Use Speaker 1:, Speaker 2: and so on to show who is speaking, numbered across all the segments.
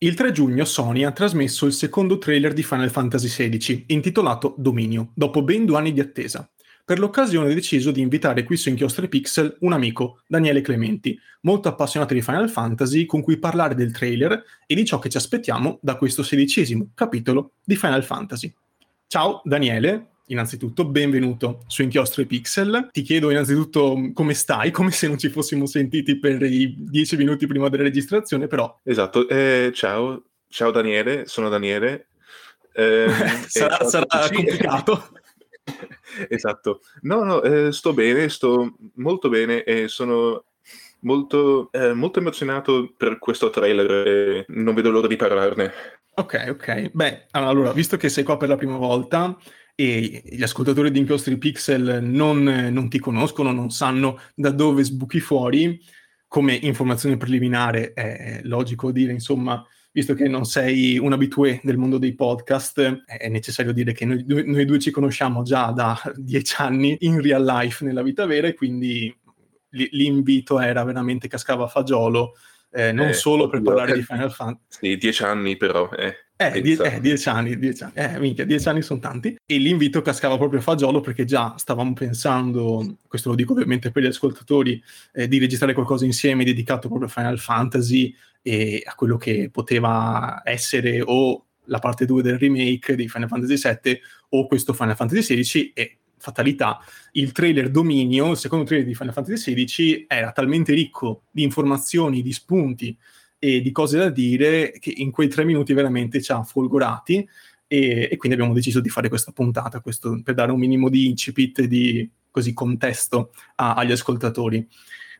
Speaker 1: Il 3 giugno Sony ha trasmesso il secondo trailer di Final Fantasy XVI, intitolato Dominio, dopo ben due anni di attesa. Per l'occasione ho deciso di invitare qui su Inchiostri Pixel un amico, Daniele Clementi, molto appassionato di Final Fantasy, con cui parlare del trailer e di ciò che ci aspettiamo da questo sedicesimo capitolo di Final Fantasy. Ciao Daniele, innanzitutto benvenuto su Inchiostro e Pixel. Ti chiedo innanzitutto come stai, come se non ci fossimo sentiti per i dieci minuti prima della registrazione, però...
Speaker 2: Esatto, eh, ciao, ciao Daniele, sono Daniele. Eh,
Speaker 1: sarà, sarà complicato.
Speaker 2: esatto, no, no, eh, sto bene, sto molto bene e sono molto, eh, molto emozionato per questo trailer e non vedo l'ora di parlarne.
Speaker 1: Ok, ok. Beh, allora, visto che sei qua per la prima volta, e gli ascoltatori di Inchiostri Pixel non, non, ti conoscono, non sanno da dove sbuchi fuori, come informazione preliminare è logico dire, insomma, visto che non sei un abitué del mondo dei podcast, è necessario dire che noi, noi due ci conosciamo già da dieci anni in real life, nella vita vera, e quindi l'invito era veramente cascava a fagiolo, eh, non eh, solo per parlare di Final Fantasy.
Speaker 2: Sì, dieci anni però, eh.
Speaker 1: Eh, die- eh, dieci anni, dieci anni. Eh, minchia, dieci anni sono tanti. E l'invito cascava proprio a fagiolo perché già stavamo pensando, questo lo dico ovviamente per gli ascoltatori, eh, di registrare qualcosa insieme dedicato proprio a Final Fantasy e a quello che poteva essere o la parte 2 del remake di Final Fantasy VII o questo Final Fantasy XVI e fatalità, il trailer Dominio, il secondo trailer di Final Fantasy XVI era talmente ricco di informazioni, di spunti, e di cose da dire che in quei tre minuti veramente ci ha folgorati e, e quindi abbiamo deciso di fare questa puntata questo, per dare un minimo di incipit di così contesto a, agli ascoltatori.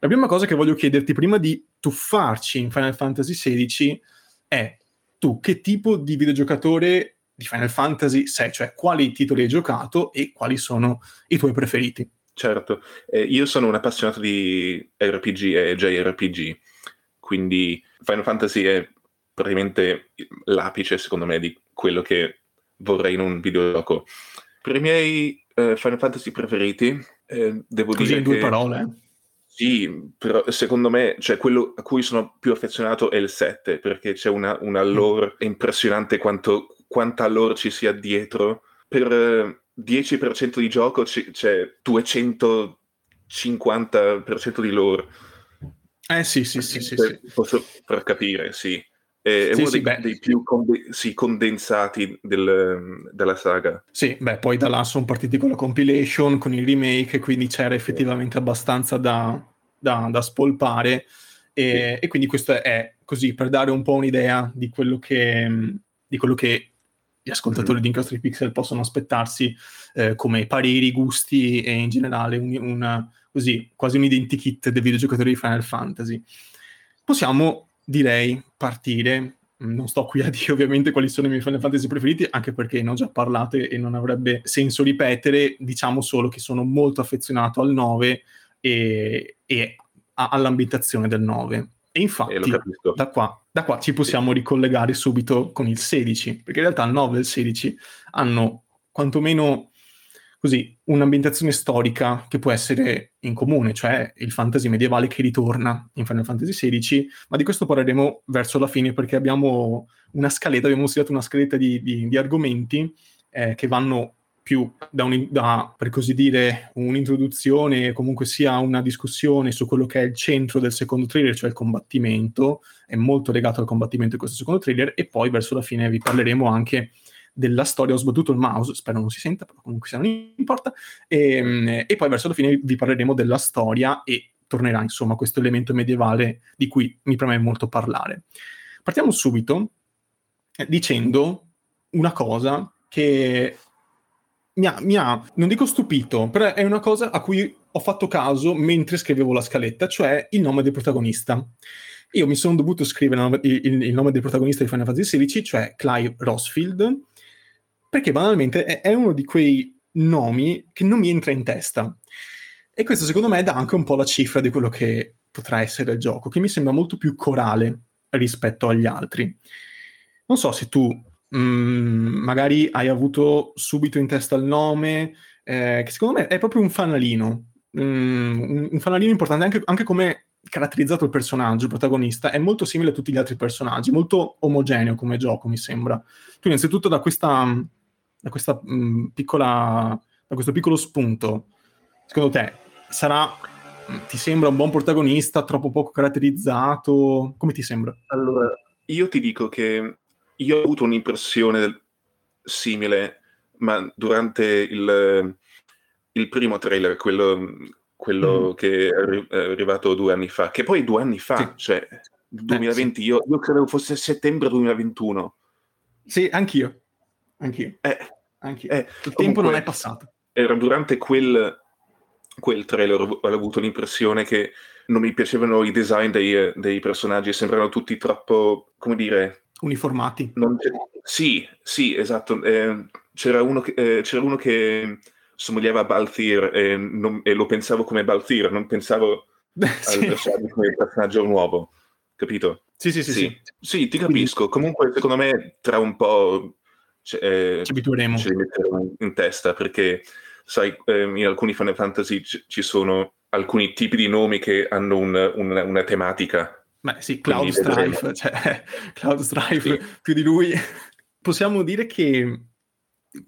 Speaker 1: La prima cosa che voglio chiederti prima di tuffarci in Final Fantasy XVI è tu che tipo di videogiocatore di Final Fantasy sei, cioè quali titoli hai giocato e quali sono i tuoi preferiti.
Speaker 2: Certo, eh, io sono un appassionato di RPG e JRPG, quindi Final Fantasy è praticamente l'apice, secondo me, di quello che vorrei in un videogioco. Per i miei eh, Final Fantasy preferiti, eh, devo
Speaker 1: Così
Speaker 2: dire.
Speaker 1: in due
Speaker 2: che...
Speaker 1: parole.
Speaker 2: Sì, però secondo me, cioè, quello a cui sono più affezionato è il 7, perché c'è una, una lore impressionante quanto, quanta lore ci sia dietro. Per eh, 10% di gioco c- c'è 250% di lore
Speaker 1: eh sì, sì, sì, sì, sì.
Speaker 2: Posso far capire, sì. È, sì, uno sì, dei, dei, più conde- sì, condensati del, della saga.
Speaker 1: Sì, beh, poi da là sono partiti con la compilation, con il remake, quindi c'era effettivamente abbastanza da, da, da spolpare. E, e, quindi questo è così per dare un po' un'idea di quello che, di quello che gli ascoltatori mm-hmm. di Incastri Pixel possono aspettarsi eh, come pareri, gusti e in generale un, una, così, quasi un identikit dei videogiocatori di Final Fantasy. Possiamo, direi, partire. Non sto qui a dire ovviamente quali sono i miei Final Fantasy preferiti, anche perché ne ho già parlato e non avrebbe senso ripetere. Diciamo solo che sono molto affezionato al 9 e, e all'ambientazione del 9. E infatti, eh, da, qua, da, qua, ci possiamo ricollegare subito con il 16, perché in realtà il 9 e il 16 hanno quantomeno così un'ambientazione storica che può essere in comune, cioè il fantasy medievale che ritorna in Final Fantasy XVI, ma di questo parleremo verso la fine perché abbiamo una scaletta, abbiamo studiato una scaletta di, di, di argomenti eh, che vanno più da, un, da, per così dire, un'introduzione, comunque sia una discussione su quello che è il centro del secondo trailer, cioè il combattimento, è molto legato al combattimento di questo secondo trailer, e poi verso la fine vi parleremo anche della storia, ho sbattuto il mouse, spero non si senta, però comunque se non importa, e, ehm, e poi verso la fine vi parleremo della storia e tornerà insomma questo elemento medievale di cui mi preme molto parlare. Partiamo subito eh, dicendo una cosa che mi ha, mi ha, non dico stupito, però è una cosa a cui ho fatto caso mentre scrivevo la scaletta, cioè il nome del protagonista. Io mi sono dovuto scrivere il, il, nome del protagonista di Final Fantasy XVI, cioè Clive Rosfield, perché banalmente è, è uno di quei nomi che non mi entra in testa. E questo secondo me dà anche un po' la cifra di quello che potrà essere il gioco, che mi sembra molto più corale rispetto agli altri. Non so se tu mh, mm, magari hai avuto subito in testa il nome, eh, che secondo me è proprio un fanalino, mm, un, un fanalino importante anche, anche, come caratterizzato il personaggio, il protagonista, è molto simile a tutti gli altri personaggi, molto omogeneo come gioco, mi sembra. Tu innanzitutto da questa, da questa mh, mm, piccola, da questo piccolo spunto, secondo te sarà, ti sembra un buon protagonista, troppo poco caratterizzato? Come ti sembra?
Speaker 2: Allora, io ti dico che io ho avuto un'impressione simile, ma durante il, il primo trailer, quello quello mm. che è arrivato due anni fa, che poi due anni fa, sì. cioè 2020, eh, sì. io, io, credevo fosse settembre 2021.
Speaker 1: Sì, anch'io. Anch'io.
Speaker 2: Eh,
Speaker 1: anch'io. Eh, Il tempo non è passato.
Speaker 2: Era durante quel, quel trailer ho avuto l'impressione che non mi piacevano i design dei, dei personaggi, sembrano tutti troppo, come dire...
Speaker 1: Uniformati.
Speaker 2: sì, sì, esatto. Eh, c'era, uno che, eh, c'era uno che somigliava a Balthir e, non, e, lo pensavo come Balthir, non pensavo sì. al come personaggio nuovo, capito?
Speaker 1: Sì, sì, sì. Sì, sì.
Speaker 2: sì ti capisco. Comunque, secondo me, tra un po'
Speaker 1: eh, ci abitueremo.
Speaker 2: Ce li metteremo in testa perché, sai, eh, in alcuni Final Fantasy ci sono alcuni tipi di nomi che hanno un, un, una tematica.
Speaker 1: Beh, sì, Cloud Strife, cioè, Cloud Strife, sì. più di lui. Possiamo dire che,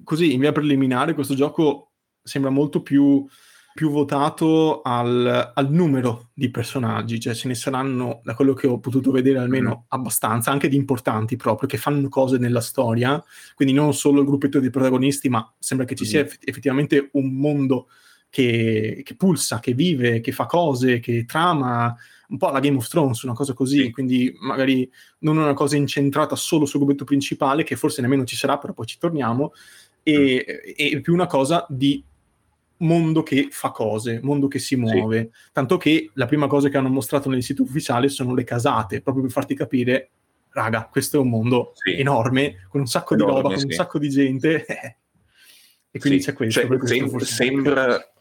Speaker 1: così, in via preliminare, questo gioco sembra molto più, più votato al, al, numero di personaggi, cioè ce ne saranno, da quello che ho potuto vedere almeno, mm. abbastanza, anche di importanti proprio, che fanno cose nella storia, quindi non solo il gruppetto di protagonisti, ma sembra che ci sia mm. eff- effettivamente un mondo che, che, pulsa, che vive, che fa cose, che trama, un po' alla Game of Thrones, una cosa così, sì. quindi magari non una cosa incentrata solo sul gruppetto principale, che forse nemmeno ci sarà, però poi ci torniamo, e, mm. e più una cosa di mondo che fa cose, mondo che si muove. Sì. Tanto che la prima cosa che hanno mostrato nel sito ufficiale sono le casate, proprio per farti capire, raga, questo è un mondo sì. enorme, con un sacco enorme, di roba, con un sacco di gente. e quindi c'è questo.
Speaker 2: Cioè, sem- sembra,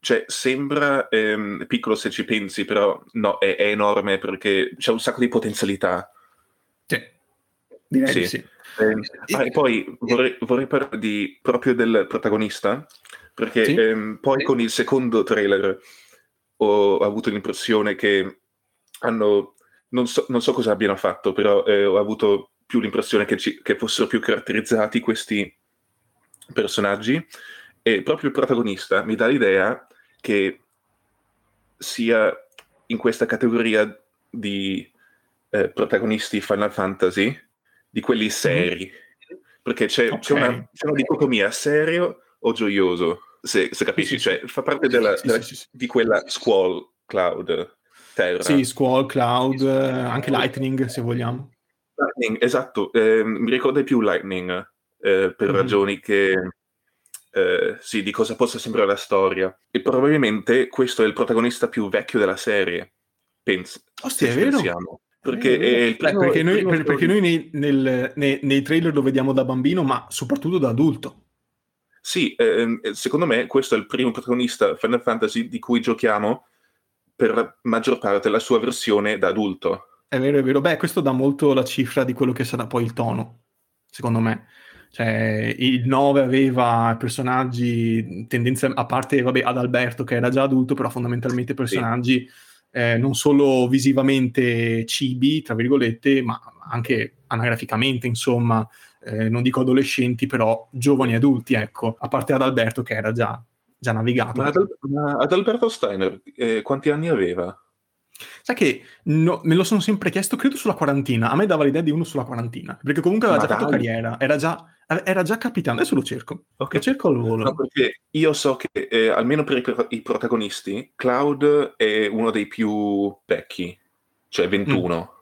Speaker 2: cioè, sembra ehm, piccolo se ci pensi, però no, è, è, enorme perché c'è un sacco di potenzialità.
Speaker 1: Sì, direi sì. sì.
Speaker 2: Eh, ah, e poi vorrei, vorrei parlare di, proprio del protagonista, perché sì? ehm, poi con il secondo trailer ho avuto l'impressione che hanno, non so, non so cosa abbiano fatto, però eh, ho avuto più l'impressione che, ci, che fossero più caratterizzati questi personaggi e proprio il protagonista mi dà l'idea che sia in questa categoria di eh, protagonisti Final Fantasy, di quelli seri, mm-hmm. perché c'è, okay. c'è, una, c'è una dicotomia serio o gioioso se, se capisci, cioè fa parte della, sì, della, sì, di quella Squall Cloud Terra.
Speaker 1: Sì, Squall Cloud, eh, anche Lightning se vogliamo.
Speaker 2: Lightning, esatto, eh, mi ricorda più Lightning eh, per mm ragioni che eh, sì, di cosa possa sembrare la storia. E probabilmente questo è il protagonista più vecchio della serie. Penso.
Speaker 1: Ostia, è vero? Pensiamo.
Speaker 2: Perché,
Speaker 1: eh, primo, perché, noi, perché noi nei, nel, nei, nei, trailer lo vediamo da bambino, ma soprattutto da adulto.
Speaker 2: Sì, eh, secondo me questo è il primo protagonista Final Fantasy di cui giochiamo per maggior parte la sua versione da adulto.
Speaker 1: È vero, è vero. Beh, questo dà molto la cifra di quello che sarà poi il tono, secondo me. Cioè, il 9 aveva personaggi, tendenze, a parte vabbè, ad Alberto che era già adulto, però fondamentalmente personaggi sì. eh, non solo visivamente cibi, tra virgolette, ma anche anagraficamente, insomma, eh, non dico adolescenti, però giovani adulti, ecco, a parte ad Alberto che era già, già navigato.
Speaker 2: Ma ad, ma ad Alberto Steiner eh, quanti anni aveva?
Speaker 1: Sai che no, me lo sono sempre chiesto, credo sulla quarantina. A me dava l'idea di uno sulla quarantina, perché comunque aveva ma già dai. fatto carriera, era già, era già capitano. Adesso lo cerco. Ok, lo cerco al volo.
Speaker 2: No, perché io so che eh, almeno per i, i, protagonisti, Cloud è uno dei più vecchi, cioè 21. Mm.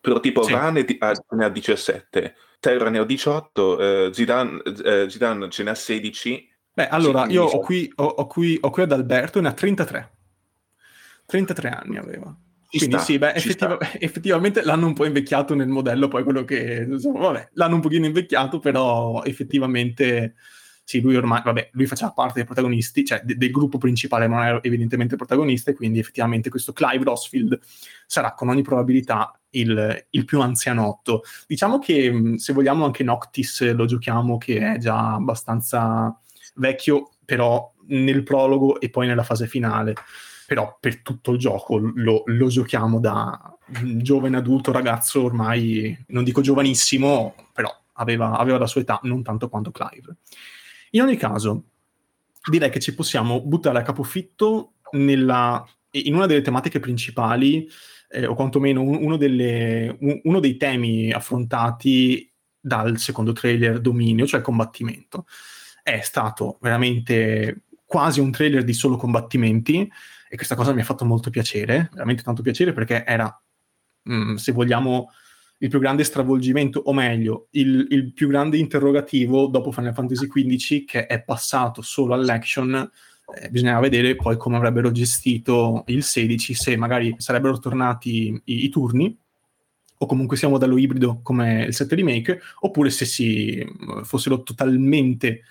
Speaker 2: Però tipo sì. Van ne ha 17, Terra ne ha 18, eh, Zidane, eh, Zidane ce ne ha 16.
Speaker 1: Beh, allora, io ho qui, ho, ho, qui, ho qui ad Alberto, ne ha 33. 33 anni aveva. Ci Quindi sta, sì, beh, effettiva- effettivamente l'hanno un po' invecchiato nel modello, poi quello che... Insomma, vabbè, l'hanno un pochino invecchiato, però effettivamente... Sì, lui ormai, vabbè, lui faceva parte dei protagonisti, cioè de- del gruppo principale, non era evidentemente protagonista, e quindi effettivamente questo Clive Rossfield sarà con ogni probabilità il, il, più anzianotto. Diciamo che se vogliamo anche Noctis lo giochiamo che è già abbastanza vecchio, però nel prologo e poi nella fase finale. Però per tutto il gioco lo, lo giochiamo da giovane adulto, ragazzo ormai, non dico giovanissimo, però aveva, aveva la sua età, non tanto quanto Clive. In ogni caso, direi che ci possiamo buttare a capofitto nella, in una delle tematiche principali, eh, o quantomeno un, uno, delle, un, uno, dei temi affrontati dal secondo trailer Dominio, cioè combattimento. È stato veramente quasi un trailer di solo combattimenti e questa cosa mi ha fatto molto piacere, veramente tanto piacere perché era, mm, se vogliamo, il più grande stravolgimento, o meglio, il, il, più grande interrogativo dopo Final Fantasy XV che è passato solo all'action. Eh, bisognava vedere poi come avrebbero gestito il 16, se magari sarebbero tornati i, i turni, o comunque siamo dallo ibrido come il 7 remake, oppure se si fossero totalmente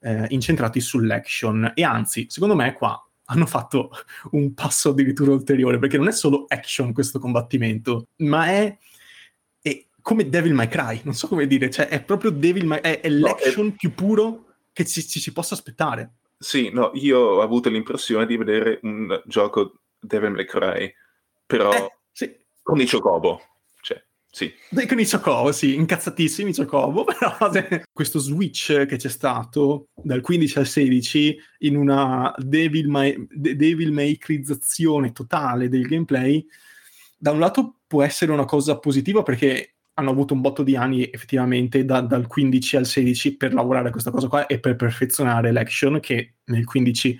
Speaker 1: eh, incentrati sull'action. E anzi, secondo me qua hanno fatto un passo addirittura ulteriore, perché non è solo action questo combattimento, ma è, è come Devil May Cry, non so come dire, cioè è proprio Devil May è, è l'action no, è... più puro che ci, ci, si possa aspettare.
Speaker 2: Sì, no, io ho avuto l'impressione di vedere un gioco Devil May Cry, però
Speaker 1: eh, sì.
Speaker 2: con i Chocobo. Sì.
Speaker 1: Con i Chocobo, sì, incazzatissimi i Chocobo, però questo switch che c'è stato dal 15 al 16 in una devil, may- devil makerizzazione totale del gameplay, da un lato può essere una cosa positiva perché hanno avuto un botto di anni effettivamente da, dal 15 al 16 per lavorare a questa cosa qua e per perfezionare l'action che nel 15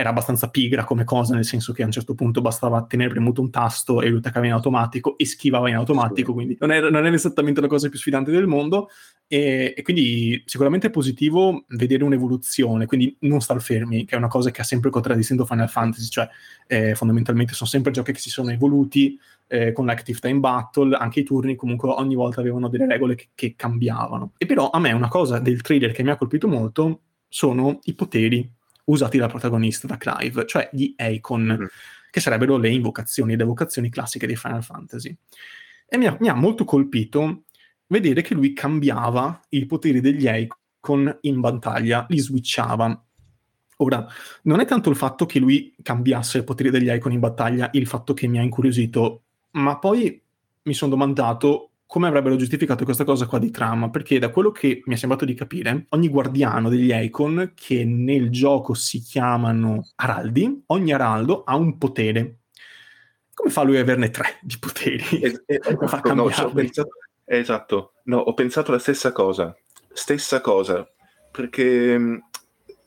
Speaker 1: era abbastanza pigra come cosa, nel senso che a un certo punto bastava tenere premuto un tasto e lui attaccava in automatico e schivava in automatico, sì. quindi non era, non era, esattamente la cosa più sfidante del mondo. E, e, quindi sicuramente è positivo vedere un'evoluzione, quindi non star fermi, che è una cosa che ha sempre contraddistinto Final Fantasy, cioè eh, fondamentalmente sono sempre giochi che si sono evoluti eh, con l'active time battle, anche i turni comunque ogni volta avevano delle regole che, che cambiavano. E però a me una cosa del trailer che mi ha colpito molto sono i poteri usati dal protagonista, da Clive, cioè gli Icon, mm-hmm. che sarebbero le invocazioni, le evocazioni classiche di Final Fantasy. E mi ha, mi ha molto colpito vedere che lui cambiava i poteri degli Icon in battaglia, li switchava. Ora, non è tanto il fatto che lui cambiasse i poteri degli Icon in battaglia il fatto che mi ha incuriosito, ma poi mi sono domandato come avrebbero giustificato questa cosa qua di trama, perché da quello che mi è sembrato di capire, ogni guardiano degli Icon, che nel gioco si chiamano Araldi, ogni Araldo ha un potere. Come fa lui ad averne tre di poteri?
Speaker 2: Es- es- come fa a no, pensato, esatto, no, ho pensato la stessa cosa, stessa cosa, perché mm,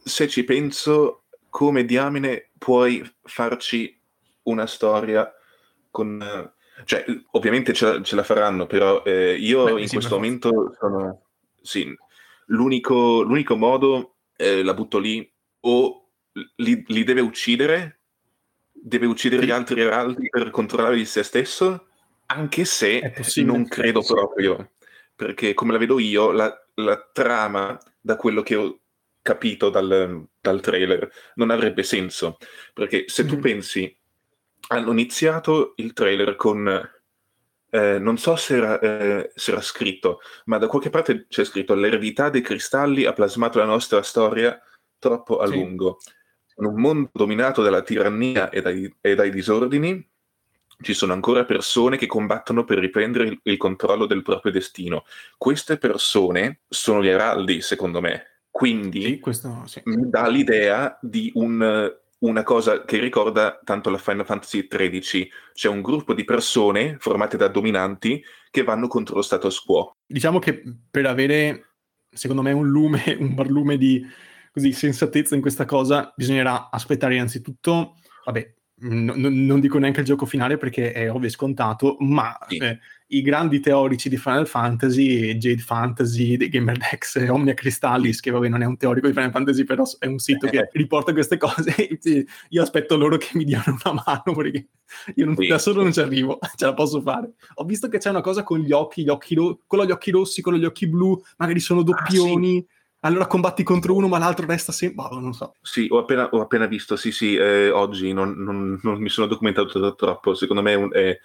Speaker 2: se ci penso, come diamine puoi farci una storia con cioè, ovviamente ce la, ce la faranno, però eh, io Beh, in sì, questo momento sono... Sì, l'unico, l'unico modo, eh, la butto lì, o li, li deve uccidere, deve uccidere gli altri eraldi per controllare di se stesso, anche se non credo sì. proprio, perché come la vedo io, la, la trama, da quello che ho capito dal, dal, trailer, non avrebbe senso, perché se tu mm. pensi hanno iniziato il trailer con eh, non so se era, eh, se era, scritto, ma da qualche parte c'è scritto l'eredità dei cristalli ha plasmato la nostra storia troppo a sì. lungo. In un mondo dominato dalla tirannia e dai, e dai, disordini, ci sono ancora persone che combattono per riprendere il, il controllo del proprio destino. Queste persone sono gli Araldi, secondo me. Quindi sì, questo, sì. mi dà l'idea di un una cosa che ricorda tanto la Final Fantasy XIII. C'è un gruppo di persone formate da dominanti che vanno contro lo status quo.
Speaker 1: Diciamo che per avere, secondo me, un lume, un barlume di così, sensatezza in questa cosa, bisognerà aspettare innanzitutto, vabbè, n- non dico neanche il gioco finale perché è ovvio e scontato, ma sì. eh, i grandi teorici di Final Fantasy, Jade Fantasy, dei GamerDex, Omnia Crystallis, che vabbè non è un teorico di Final Fantasy, però è un sito che riporta queste cose. io aspetto loro che mi diano una mano perché io non, sì. da solo non ci arrivo, ce la posso fare. Ho visto che c'è una cosa con gli occhi, gli occhi ro- quello gli occhi rossi, quello gli occhi blu, magari sono doppioni. Ah, sì allora combatti contro uno ma l'altro resta sempre... Boh, non so.
Speaker 2: Sì, ho appena, ho appena visto, sì sì, eh, oggi non, non, non, mi sono documentato troppo, secondo me è, un, è,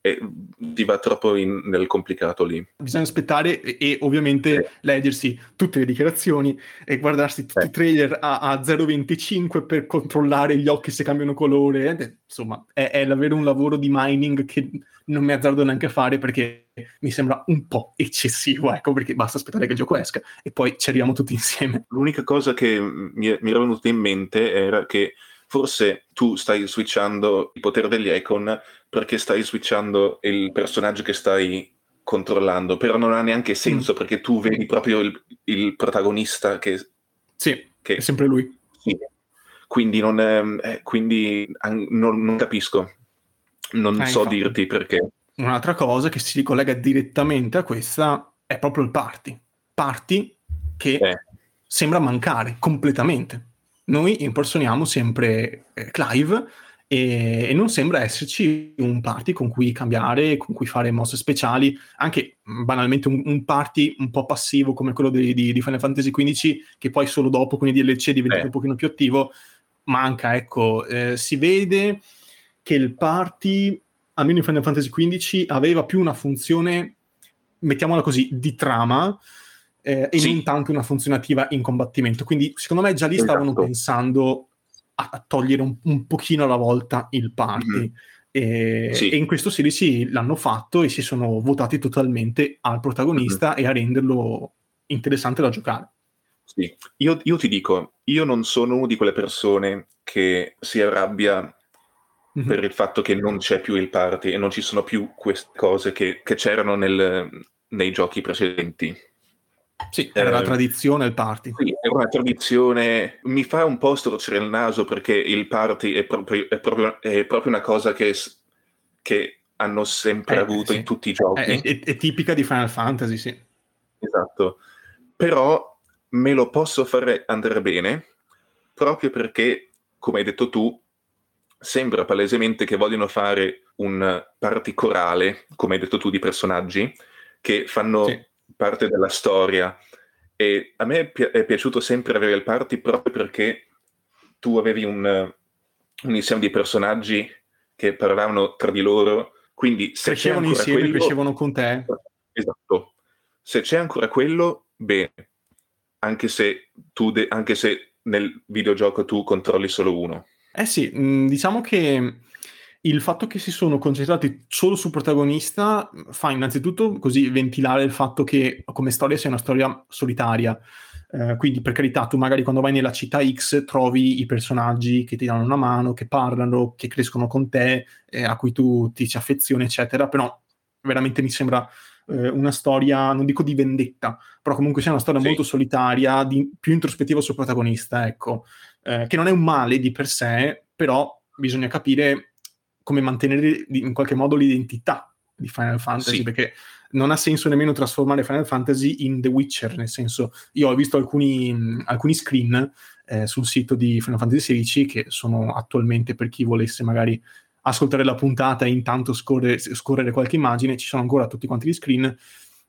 Speaker 2: e ti va troppo in, nel complicato lì.
Speaker 1: Bisogna aspettare e, e ovviamente eh. leggersi tutte le dichiarazioni e guardarsi tutti eh. i trailer a, a 0.25 per controllare gli occhi se cambiano colore. Eh, insomma, è, è davvero un lavoro di mining che non mi azzardo neanche a fare perché mi sembra un po' eccessivo, ecco, perché basta aspettare che il gioco esca e poi ci arriviamo tutti insieme.
Speaker 2: L'unica cosa che mi, mi era venuta in mente era che forse tu stai switchando il potere degli icon perché stai switchando il personaggio che stai controllando, però non ha neanche senso mm. perché tu vedi proprio il, il protagonista che...
Speaker 1: Sì, che, è sempre lui. Sì.
Speaker 2: Quindi, non, eh, quindi non, non, capisco, non eh, so infatti. dirti perché.
Speaker 1: Un'altra cosa che si ricollega direttamente a questa è proprio il party. Party che eh. sembra mancare completamente. Noi impersoniamo sempre eh, Clive e, e, non sembra esserci un party con cui cambiare, con cui fare mosse speciali, anche banalmente un, un party un po' passivo come quello di, di, di, Final Fantasy XV, che poi solo dopo con i DLC diventa eh. un pochino più attivo, manca, ecco, eh, si vede che il party, almeno in Final Fantasy XV, aveva più una funzione, mettiamola così, di trama, eh, e sì. non tanto una funzionativa in combattimento. Quindi secondo me già lì esatto. stavano pensando a, a togliere un, un, pochino alla volta il party. Mm-hmm. E, sì. e, in questo 16 l'hanno fatto e si sono votati totalmente al protagonista mm-hmm. e a renderlo interessante da giocare.
Speaker 2: Sì, io, io, ti dico, io non sono una di quelle persone che si arrabbia mm-hmm. per il fatto che non c'è più il party e non ci sono più queste cose che, che c'erano nel, nei giochi precedenti.
Speaker 1: Sì, era eh, la tradizione il party.
Speaker 2: Sì, è una tradizione. Mi fa un po' storcere il naso perché il party è proprio, è proprio, è proprio una cosa che, che hanno sempre eh, avuto sì. in tutti i giochi.
Speaker 1: È, è, è, tipica di Final Fantasy, sì.
Speaker 2: Esatto. Però me lo posso fare andare bene proprio perché, come hai detto tu, sembra palesemente che vogliono fare un party corale, come hai detto tu, di personaggi che fanno... Sì parte della storia. E a me è piaciuto sempre avere il party proprio perché tu avevi un, un insieme di personaggi che parlavano tra di loro, quindi se
Speaker 1: crescevano insieme, quello, crescevano con te.
Speaker 2: Esatto. Se c'è ancora quello, bene. Anche se, tu de- anche se nel videogioco tu controlli solo uno.
Speaker 1: Eh sì, diciamo che il fatto che si sono concentrati solo sul protagonista fa innanzitutto così ventilare il fatto che come storia sia una storia solitaria. Eh, quindi, per carità, tu magari quando vai nella città X trovi i personaggi che ti danno una mano, che parlano, che crescono con te, eh, a cui tu ti ci affezioni, eccetera. Però veramente mi sembra eh, una storia, non dico di vendetta, però comunque sia una storia sì. molto solitaria, di, più introspettiva sul protagonista, ecco. Eh, che non è un male di per sé, però bisogna capire come mantenere in qualche modo l'identità di Final Fantasy, sì. perché non ha senso nemmeno trasformare Final Fantasy in The Witcher, nel senso, io ho visto alcuni, alcuni screen eh, sul sito di Final Fantasy XVI che sono attualmente per chi volesse magari ascoltare la puntata e intanto scorrere, scorrere qualche immagine, ci sono ancora tutti quanti gli screen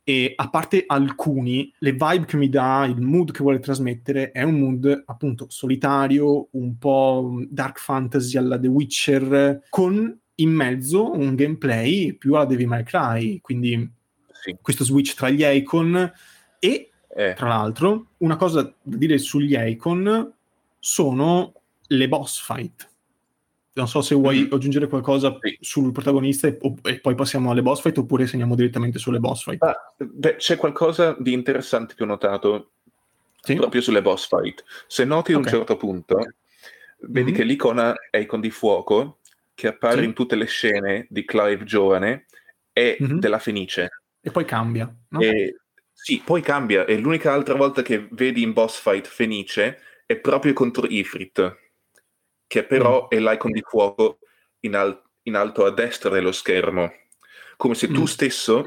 Speaker 1: e a parte alcuni, le vibe che mi dà, il mood che vuole trasmettere è un mood appunto solitario, un po' dark fantasy alla The Witcher, con in mezzo un gameplay più alla Devil May Cry, quindi sì. questo switch tra gli icon e eh. tra l'altro una cosa da dire sugli icon sono le boss fight non so se vuoi mm. aggiungere qualcosa sul protagonista e, e, poi passiamo alle boss fight oppure segniamo direttamente sulle boss fight.
Speaker 2: Ah, beh, c'è qualcosa di interessante che ho notato sì? proprio sulle boss fight. Se noti okay. a un certo punto, okay. vedi mm-hmm. che l'icona Icon di fuoco che appare sì. in tutte le scene di Clive giovane è mm-hmm. della Fenice.
Speaker 1: E poi cambia. No?
Speaker 2: E, sì, poi cambia. E l'unica altra volta che vedi in boss fight Fenice è proprio contro Ifrit che però mm. è l'icon di fuoco in, al- in, alto a destra dello schermo, come se tu mm. stesso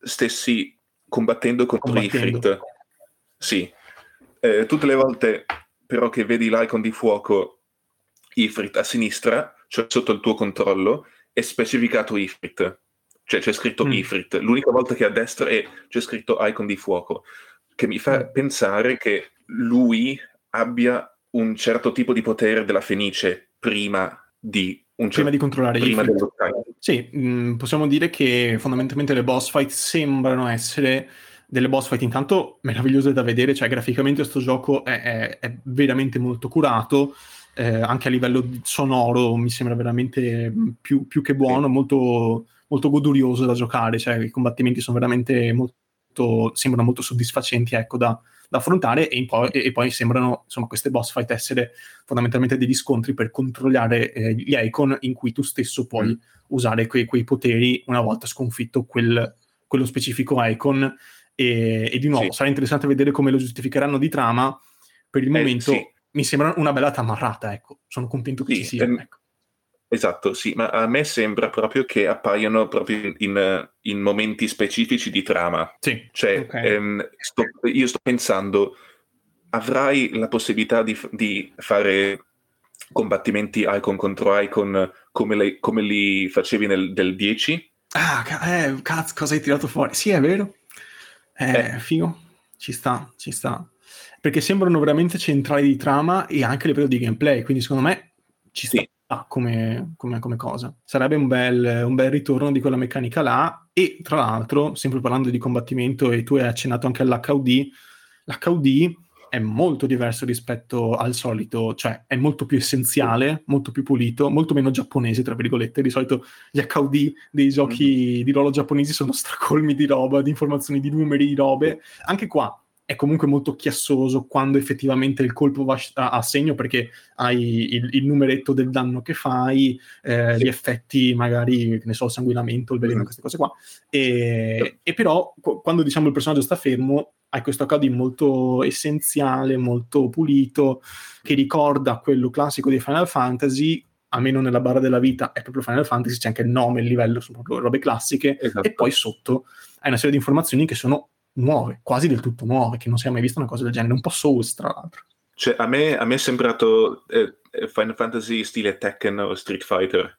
Speaker 2: stessi combattendo contro. Ifrit. Sì, eh, tutte le volte però che vedi l'icon di fuoco Ifrit a sinistra, cioè sotto il tuo controllo, è specificato Ifrit, cioè c'è scritto mm. Ifrit. L'unica volta che a destra è, c'è scritto icon di fuoco, che mi fa mm. pensare che lui abbia un certo tipo di potere della Fenice prima di un
Speaker 1: prima di controllare
Speaker 2: prima
Speaker 1: dello time. Sì, mh, mm, possiamo dire che fondamentalmente le boss fight sembrano essere delle boss fight intanto meravigliose da vedere, cioè graficamente questo gioco è, è, è veramente molto curato, eh, anche a livello sonoro mi sembra veramente più, più che buono, molto, molto godurioso da giocare, cioè i combattimenti sono veramente molto, sembrano molto soddisfacenti ecco, da, da affrontare e, poi, e, poi sembrano insomma, queste boss fight essere fondamentalmente degli scontri per controllare eh, gli icon in cui tu stesso puoi mm. usare quei, quei, poteri una volta sconfitto quel, quello specifico icon e, e di nuovo sì. sarà interessante vedere come lo giustificheranno di trama per il eh, momento sì. mi sembra una bella tamarrata ecco sono contento che sì, ci sia ehm, ecco.
Speaker 2: Esatto, sì, ma a me sembra proprio che appaiano proprio in, in momenti specifici di trama.
Speaker 1: Sì.
Speaker 2: Cioè, okay. ehm, sto, io sto pensando, avrai la possibilità di, di fare combattimenti icon contro icon come, le, come li facevi nel del 10?
Speaker 1: Ah, eh, cazzo, cosa hai tirato fuori? Sì, è vero. Eh, eh. figo. Ci sta, ci sta. Perché sembrano veramente centrali di trama e anche a livello di gameplay, quindi secondo me ci sta. Sì come, come, come, cosa. Sarebbe un bel, un bel, ritorno di quella meccanica là. E tra l'altro, sempre parlando di combattimento, e tu hai accennato anche all'HUD, l'HUD è molto diverso rispetto al solito, cioè è molto più essenziale, molto più pulito, molto meno giapponese, tra virgolette. Di solito gli HUD dei giochi mm-hmm. di ruolo giapponesi sono stracolmi di roba, di informazioni, di numeri, di robe. Anche qua è comunque molto chiassoso quando effettivamente il colpo va a, a segno perché hai il, il, numeretto del danno che fai, eh, sì. gli effetti magari, che ne so, il sanguinamento, il veleno, mm. queste cose qua. E, sì. e però qu- quando diciamo il personaggio sta fermo, hai questo HD molto essenziale, molto pulito, che ricorda quello classico di Final Fantasy, almeno nella barra della vita è proprio Final Fantasy, c'è anche il nome, il livello, sono proprio robe classiche, esatto. e poi sotto hai una serie di informazioni che sono nuove, quasi del tutto nuove, che non si è mai vista una cosa del genere, un po' Souls tra l'altro.
Speaker 2: Cioè, a me, a me è sembrato eh, Final Fantasy stile Tekken o Street Fighter.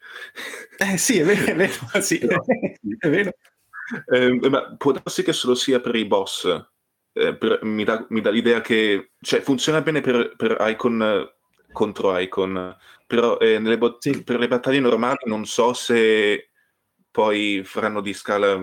Speaker 1: Eh sì, è vero, è vero, sì, è vero.
Speaker 2: Eh, ma può darsi che solo sia per i boss. Eh, per, mi, dà, l'idea che cioè, funziona bene per, per icon contro icon, però eh, bo- sì. per le battaglie normali non so se poi faranno di scala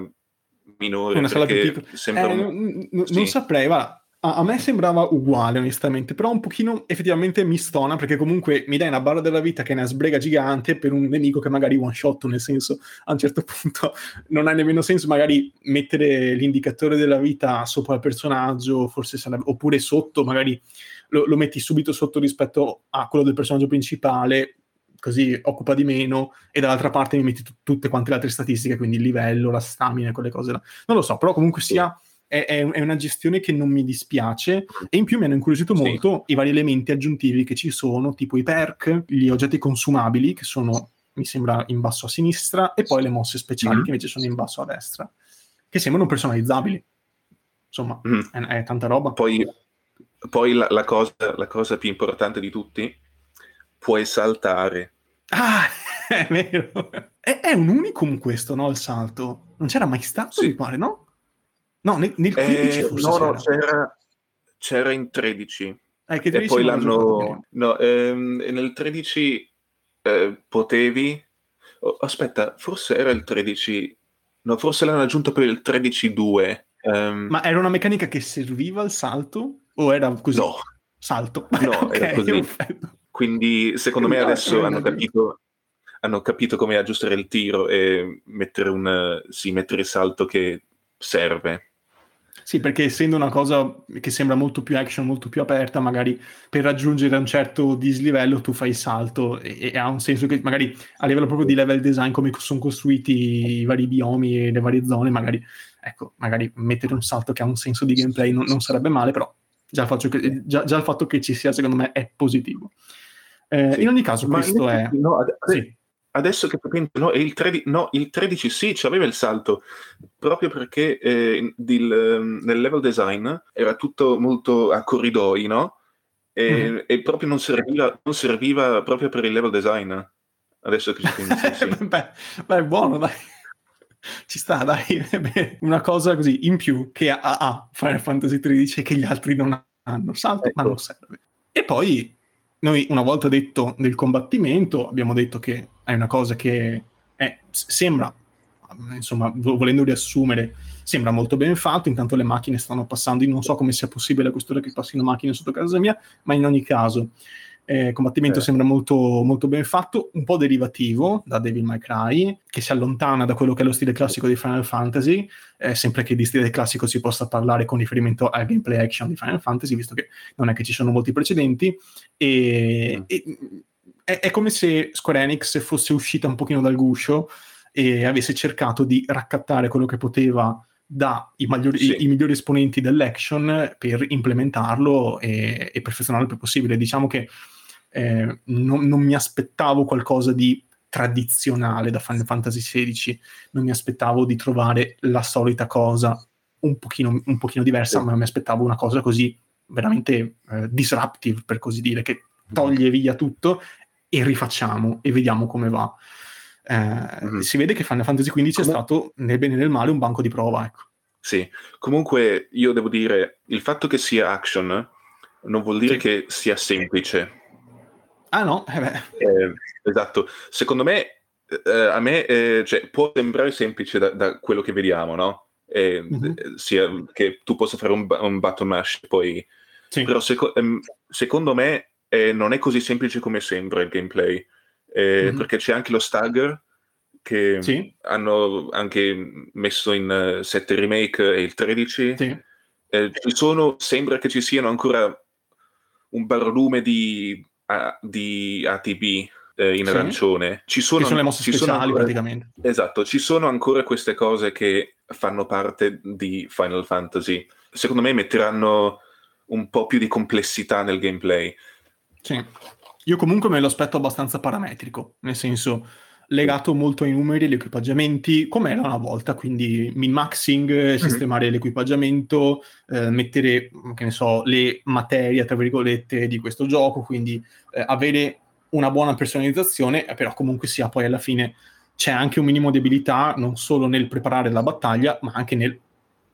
Speaker 2: minore. Una sala più piccola.
Speaker 1: Eh, un... n- sì. Non saprei, va. A-, a me sembrava uguale, onestamente, però un pochino effettivamente mi stona perché comunque mi dai una barra della vita che è una sbrega gigante per un nemico che magari one shot, nel senso a un certo punto non ha nemmeno senso magari mettere l'indicatore della vita sopra il personaggio, forse sarebbe, oppure sotto, magari lo, lo metti subito sotto rispetto a quello del personaggio principale, così occupa di meno, e dall'altra parte mi metti t- tutte quante le altre statistiche, quindi il livello, la stamina, quelle cose là. Non lo so, però comunque sia... È, è, una gestione che non mi dispiace e in più mi hanno incuriosito sì. molto i vari elementi aggiuntivi che ci sono, tipo i perk, gli oggetti consumabili che sono, mi sembra, in basso a sinistra e poi le mosse speciali mm-hmm. che invece sono in basso a destra, che sembrano personalizzabili. Insomma, mm. è, è, tanta roba.
Speaker 2: Poi, poi la, la, cosa, la cosa più importante di tutti puoi saltare.
Speaker 1: Ah, è vero. È, è, un unicum questo, no? Il salto. Non c'era mai stato, sì. mi pare, no? No, nel, nel 15 eh,
Speaker 2: No, no, c'era, c'era in 13. Eh, che 13 e poi l'hanno... No, ehm, nel 13 eh, potevi... Oh, aspetta, forse era il 13... No, forse l'hanno aggiunto per il 13-2.
Speaker 1: Um... Ma era una meccanica che serviva al salto? O era così?
Speaker 2: No.
Speaker 1: Salto?
Speaker 2: No, okay, era così. Quindi secondo me adesso hanno capito, hanno capito, come aggiustare il tiro e mettere, un, sì, mettere il salto che serve.
Speaker 1: Sì, perché essendo una cosa che sembra molto più action, molto più aperta, magari per raggiungere un certo dislivello tu fai il salto e, e, ha un senso che magari a livello proprio di level design, come sono costruiti i vari biomi e le varie zone, magari, ecco, magari mettere un salto che ha un senso di gameplay non, non sarebbe male, però già che, già, già il fatto che ci sia secondo me è positivo. Eh, sì. In ogni caso, Ma questo è...
Speaker 2: No, ad- sì. Adesso che penso, no, il, 13, no, il 13 sì, c'aveva il salto, proprio perché eh, il, ehm, nel level design era tutto molto a corridoi, no? E, mm. e proprio non serviva, non serviva, proprio per il level design. Adesso che ci pensi, sì.
Speaker 1: beh, beh, buono, dai. Ci sta, dai. Una cosa così in più che ha, ha Final Fantasy XIII che gli altri non hanno. Salto, ecco. ma non serve. E poi noi una volta detto del combattimento abbiamo detto che è una cosa che è sembra, insomma, volendo riassumere, sembra molto ben fatto, intanto le macchine stanno passando, io non so come sia possibile a quest'ora che passino macchine sotto casa mia, ma in ogni caso eh, combattimento eh. sembra molto, molto, ben fatto, un po' derivativo da Devil May Cry, che si allontana da quello che è lo stile classico di Final Fantasy, eh, sempre che di stile classico si possa parlare con riferimento al gameplay action di Final Fantasy, visto che non è che ci sono molti precedenti, e, mm. e è, è, come se Square Enix fosse uscita un pochino dal guscio e avesse cercato di raccattare quello che poteva dai sì. migliori esponenti dell'action per implementarlo e, e perfezionarlo il più possibile. Diciamo che eh, non, non, mi aspettavo qualcosa di tradizionale da Final Fantasy XVI, non mi aspettavo di trovare la solita cosa un pochino, un pochino diversa, sì. ma mi aspettavo una cosa così veramente eh, disruptive, per così dire, che toglie via tutto e rifacciamo e vediamo come va. Eh, mm-hmm. Si vede che Final Fantasy XV come... è stato, nel bene e nel male, un banco di prova, ecco.
Speaker 2: Sì, comunque io devo dire, il fatto che sia action non vuol dire sì. che sia semplice
Speaker 1: Ah no?
Speaker 2: Eh eh, esatto. Secondo me, eh, a me eh, cioè, può sembrare semplice da, da, quello che vediamo, no? Mm-hmm. Sia che tu possa fare un, un button mash poi... Sì. Però seco- ehm, secondo me non è così semplice come sembra il gameplay. Mm-hmm. Perché c'è anche lo stagger che sì. hanno anche messo in 7 remake e il 13. Sì. ci sono, sembra che ci siano ancora un barlume di a, di ATB eh, in sì. arancione.
Speaker 1: Ci sono, ci sono le mosse speciali ancora, praticamente.
Speaker 2: Esatto, ci sono ancora queste cose che fanno parte di Final Fantasy. Secondo me metteranno un po' più di complessità nel gameplay.
Speaker 1: Sì. Io comunque me lo aspetto abbastanza parametrico, nel senso legato molto ai numeri, agli equipaggiamenti, come era una volta, quindi min-maxing, mm-hmm. sistemare l'equipaggiamento, eh, mettere, che ne so, le materie, tra virgolette, di questo gioco, quindi eh, avere una buona personalizzazione, eh, però comunque sia poi alla fine c'è anche un minimo di abilità non solo nel preparare la battaglia, ma anche nel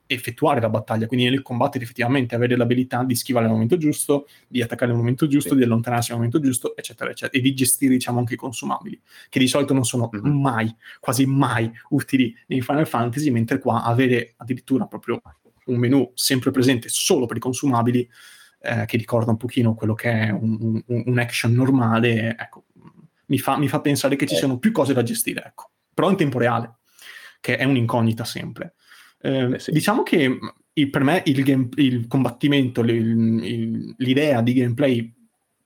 Speaker 1: effettuare la battaglia, quindi nel combattere effettivamente, avere l'abilità di schivare al momento giusto, di attaccare al momento giusto, sì. di allontanarsi al momento giusto, eccetera, eccetera, e di gestire, diciamo, anche i consumabili, che di solito non sono mm-hmm. mai, quasi mai utili nei Final Fantasy, mentre qua avere addirittura proprio un menu sempre presente solo per i consumabili, eh, che ricorda un pochino quello che è un, un, un action normale, ecco, mi fa, mi fa, pensare che ci eh. siano più cose da gestire, ecco, però in tempo reale, che è un'incognita sempre. Eh, sì. Diciamo che il, per me il, game, il combattimento, il, l'idea di gameplay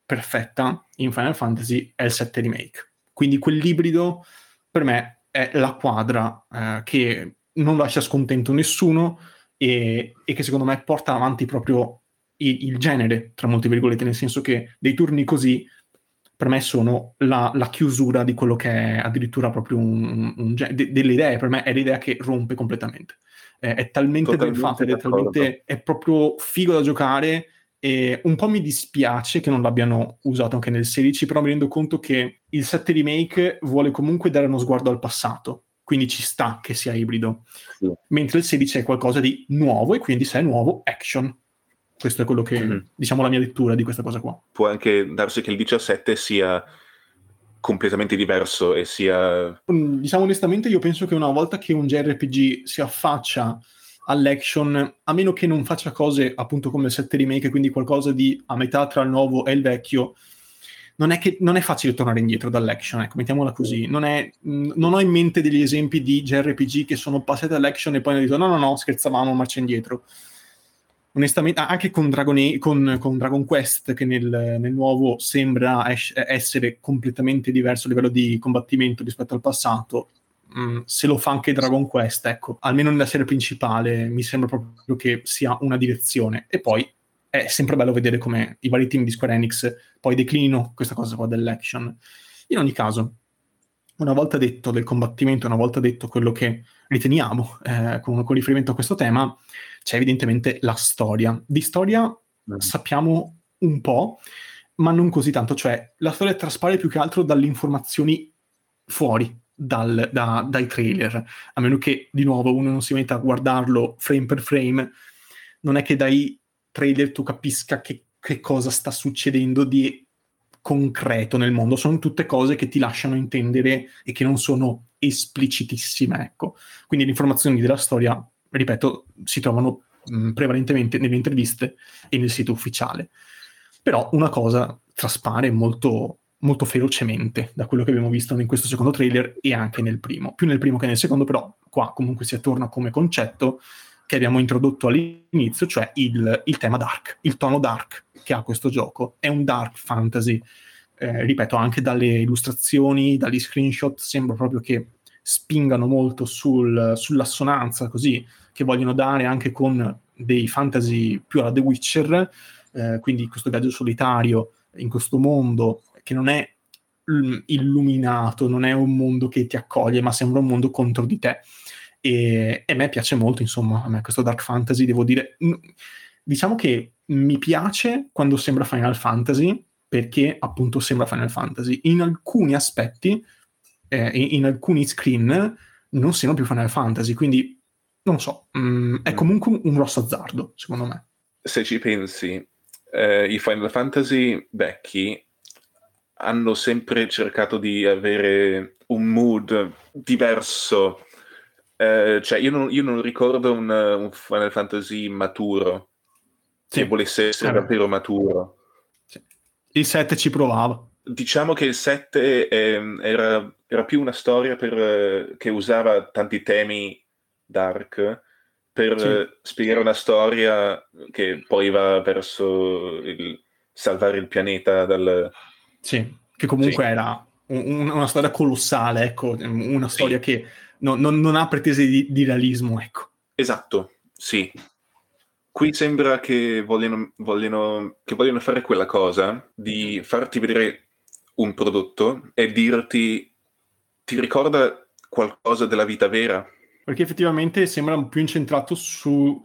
Speaker 1: perfetta in Final Fantasy è il 7 Remake. Quindi quell'ibrido per me è la quadra eh, che non lascia scontento nessuno e, e, che secondo me porta avanti proprio il, il, genere, tra molte virgolette, nel senso che dei turni così per me sono la, la chiusura di quello che è addirittura proprio un, un, un de, delle idee, per me è l'idea che rompe completamente eh, è talmente ben fatto ed è talmente è proprio figo da giocare e un po' mi dispiace che non l'abbiano usato anche nel 16 però mi rendo conto che il 7 remake vuole comunque dare uno sguardo al passato quindi ci sta che sia ibrido sì. mentre il 16 è qualcosa di nuovo e quindi se è nuovo action questo è quello che mm-hmm. diciamo la mia lettura di questa cosa qua
Speaker 2: può anche darsi che il 17 sia completamente diverso e sia...
Speaker 1: Mm, diciamo onestamente, io penso che una volta che un JRPG si affaccia all'action, a meno che non faccia cose appunto come il 7 remake, quindi qualcosa di a metà tra il nuovo e il vecchio, non è, che, non è facile tornare indietro dall'action, ecco, mettiamola così. Non, è, non ho in mente degli esempi di JRPG che sono passati all'action e poi hanno detto no, no, no, scherzavamo, marcia indietro onestamente anche con Dragon, con, con Dragon Quest che nel, nel nuovo sembra es- essere completamente diverso a livello di combattimento rispetto al passato mm, se lo fa anche Dragon Quest ecco. Almeno nella serie principale mi sembra proprio che sia una direzione. E poi è sempre bello vedere come i vari team di Square Enix poi declinino questa cosa qua dell'action. In ogni caso una volta detto del combattimento, una volta detto quello che riteniamo eh, con, con, riferimento a questo tema, c'è evidentemente la storia. Di storia mm. sappiamo un po', ma non così tanto, cioè la storia traspare più che altro dalle informazioni fuori dal, da, dai trailer, a meno che di nuovo uno non si metta a guardarlo frame per frame, non è che dai trailer tu capisca che, che cosa sta succedendo di concreto nel mondo, sono tutte cose che ti lasciano intendere e che non sono esplicitissime, ecco. Quindi le informazioni della storia, ripeto, si trovano mh, prevalentemente nelle interviste e nel sito ufficiale. Però una cosa traspare molto, molto ferocemente da quello che abbiamo visto in questo secondo trailer e anche nel primo. Più nel primo che nel secondo, però qua comunque si attorna come concetto che abbiamo introdotto all'inizio, cioè il, il, tema dark, il tono dark che ha questo gioco. È un dark fantasy, eh, ripeto, anche dalle illustrazioni, dagli screenshot, sembra proprio che spingano molto sul, sull'assonanza, così, che vogliono dare anche con dei fantasy più alla The Witcher, eh, quindi questo viaggio solitario in questo mondo che non è illuminato, non è un mondo che ti accoglie, ma sembra un mondo contro di te. E, e a me piace molto, insomma, a me questo Dark Fantasy, devo dire, diciamo che mi piace quando sembra Final Fantasy, perché appunto sembra Final Fantasy. In alcuni aspetti, eh, in, alcuni screen, non sembra più Final Fantasy, quindi non so, mh, mm, è mm. comunque un, un grosso azzardo, secondo me.
Speaker 2: Se ci pensi, eh, i Final Fantasy vecchi hanno sempre cercato di avere un mood diverso eh, cioè, io non, io non ricordo un, un, Final Fantasy maturo sì. che volesse essere eh davvero maturo.
Speaker 1: Sì. Il 7 ci provava.
Speaker 2: Diciamo che il 7 eh, era, era, più una storia per, eh, che usava tanti temi dark per sì. Eh, spiegare una storia che poi va verso il salvare il pianeta dal...
Speaker 1: Sì, che comunque era un, una storia colossale, ecco, una storia che no, non, non, ha pretese di, di, realismo, ecco.
Speaker 2: Esatto, sì. Qui sembra che vogliono, vogliono, che vogliono fare quella cosa di farti vedere un prodotto e dirti ti ricorda qualcosa della vita vera?
Speaker 1: Perché effettivamente sembra più incentrato su,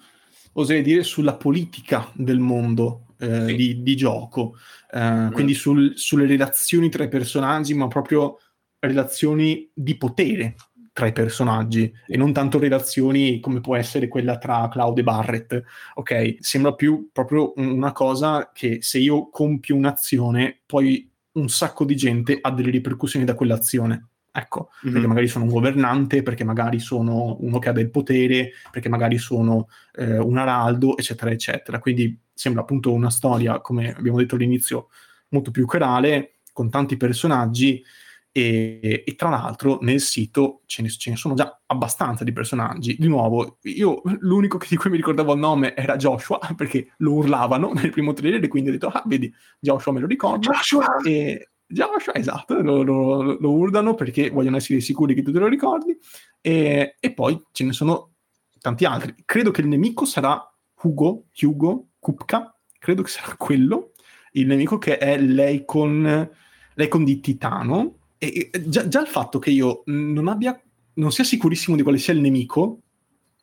Speaker 1: oserei dire, sulla politica del mondo eh, sì. di, di, gioco, eh, mm. quindi sul, sulle relazioni tra i personaggi, ma proprio relazioni di potere tra i personaggi e non tanto relazioni come può essere quella tra Cloud e Barrett. Ok, sembra più proprio una cosa che se io compio un'azione, poi un sacco di gente ha delle ripercussioni da quell'azione. Ecco, mm-hmm. perché magari sono un governante, perché magari sono uno che ha del potere, perché magari sono eh, un araldo, eccetera, eccetera. Quindi sembra appunto una storia, come abbiamo detto all'inizio, molto più corale, con tanti personaggi e, e, tra l'altro nel sito ce ne, ce ne, sono già abbastanza di personaggi. Di nuovo, io l'unico di cui mi ricordavo il nome era Joshua, perché lo urlavano nel primo trailer e quindi ho detto, ah, vedi, Joshua me lo ricordo. Joshua! E, Joshua, esatto, lo, lo, lo, urlano perché vogliono essere sicuri che tu te lo ricordi. E, e, poi ce ne sono tanti altri. Credo che il nemico sarà Hugo, Hugo, Kupka, credo che sarà quello, il nemico che è lei con, lei con di titano, e, già, già, il fatto che io non abbia, non sia sicurissimo di quale sia il nemico,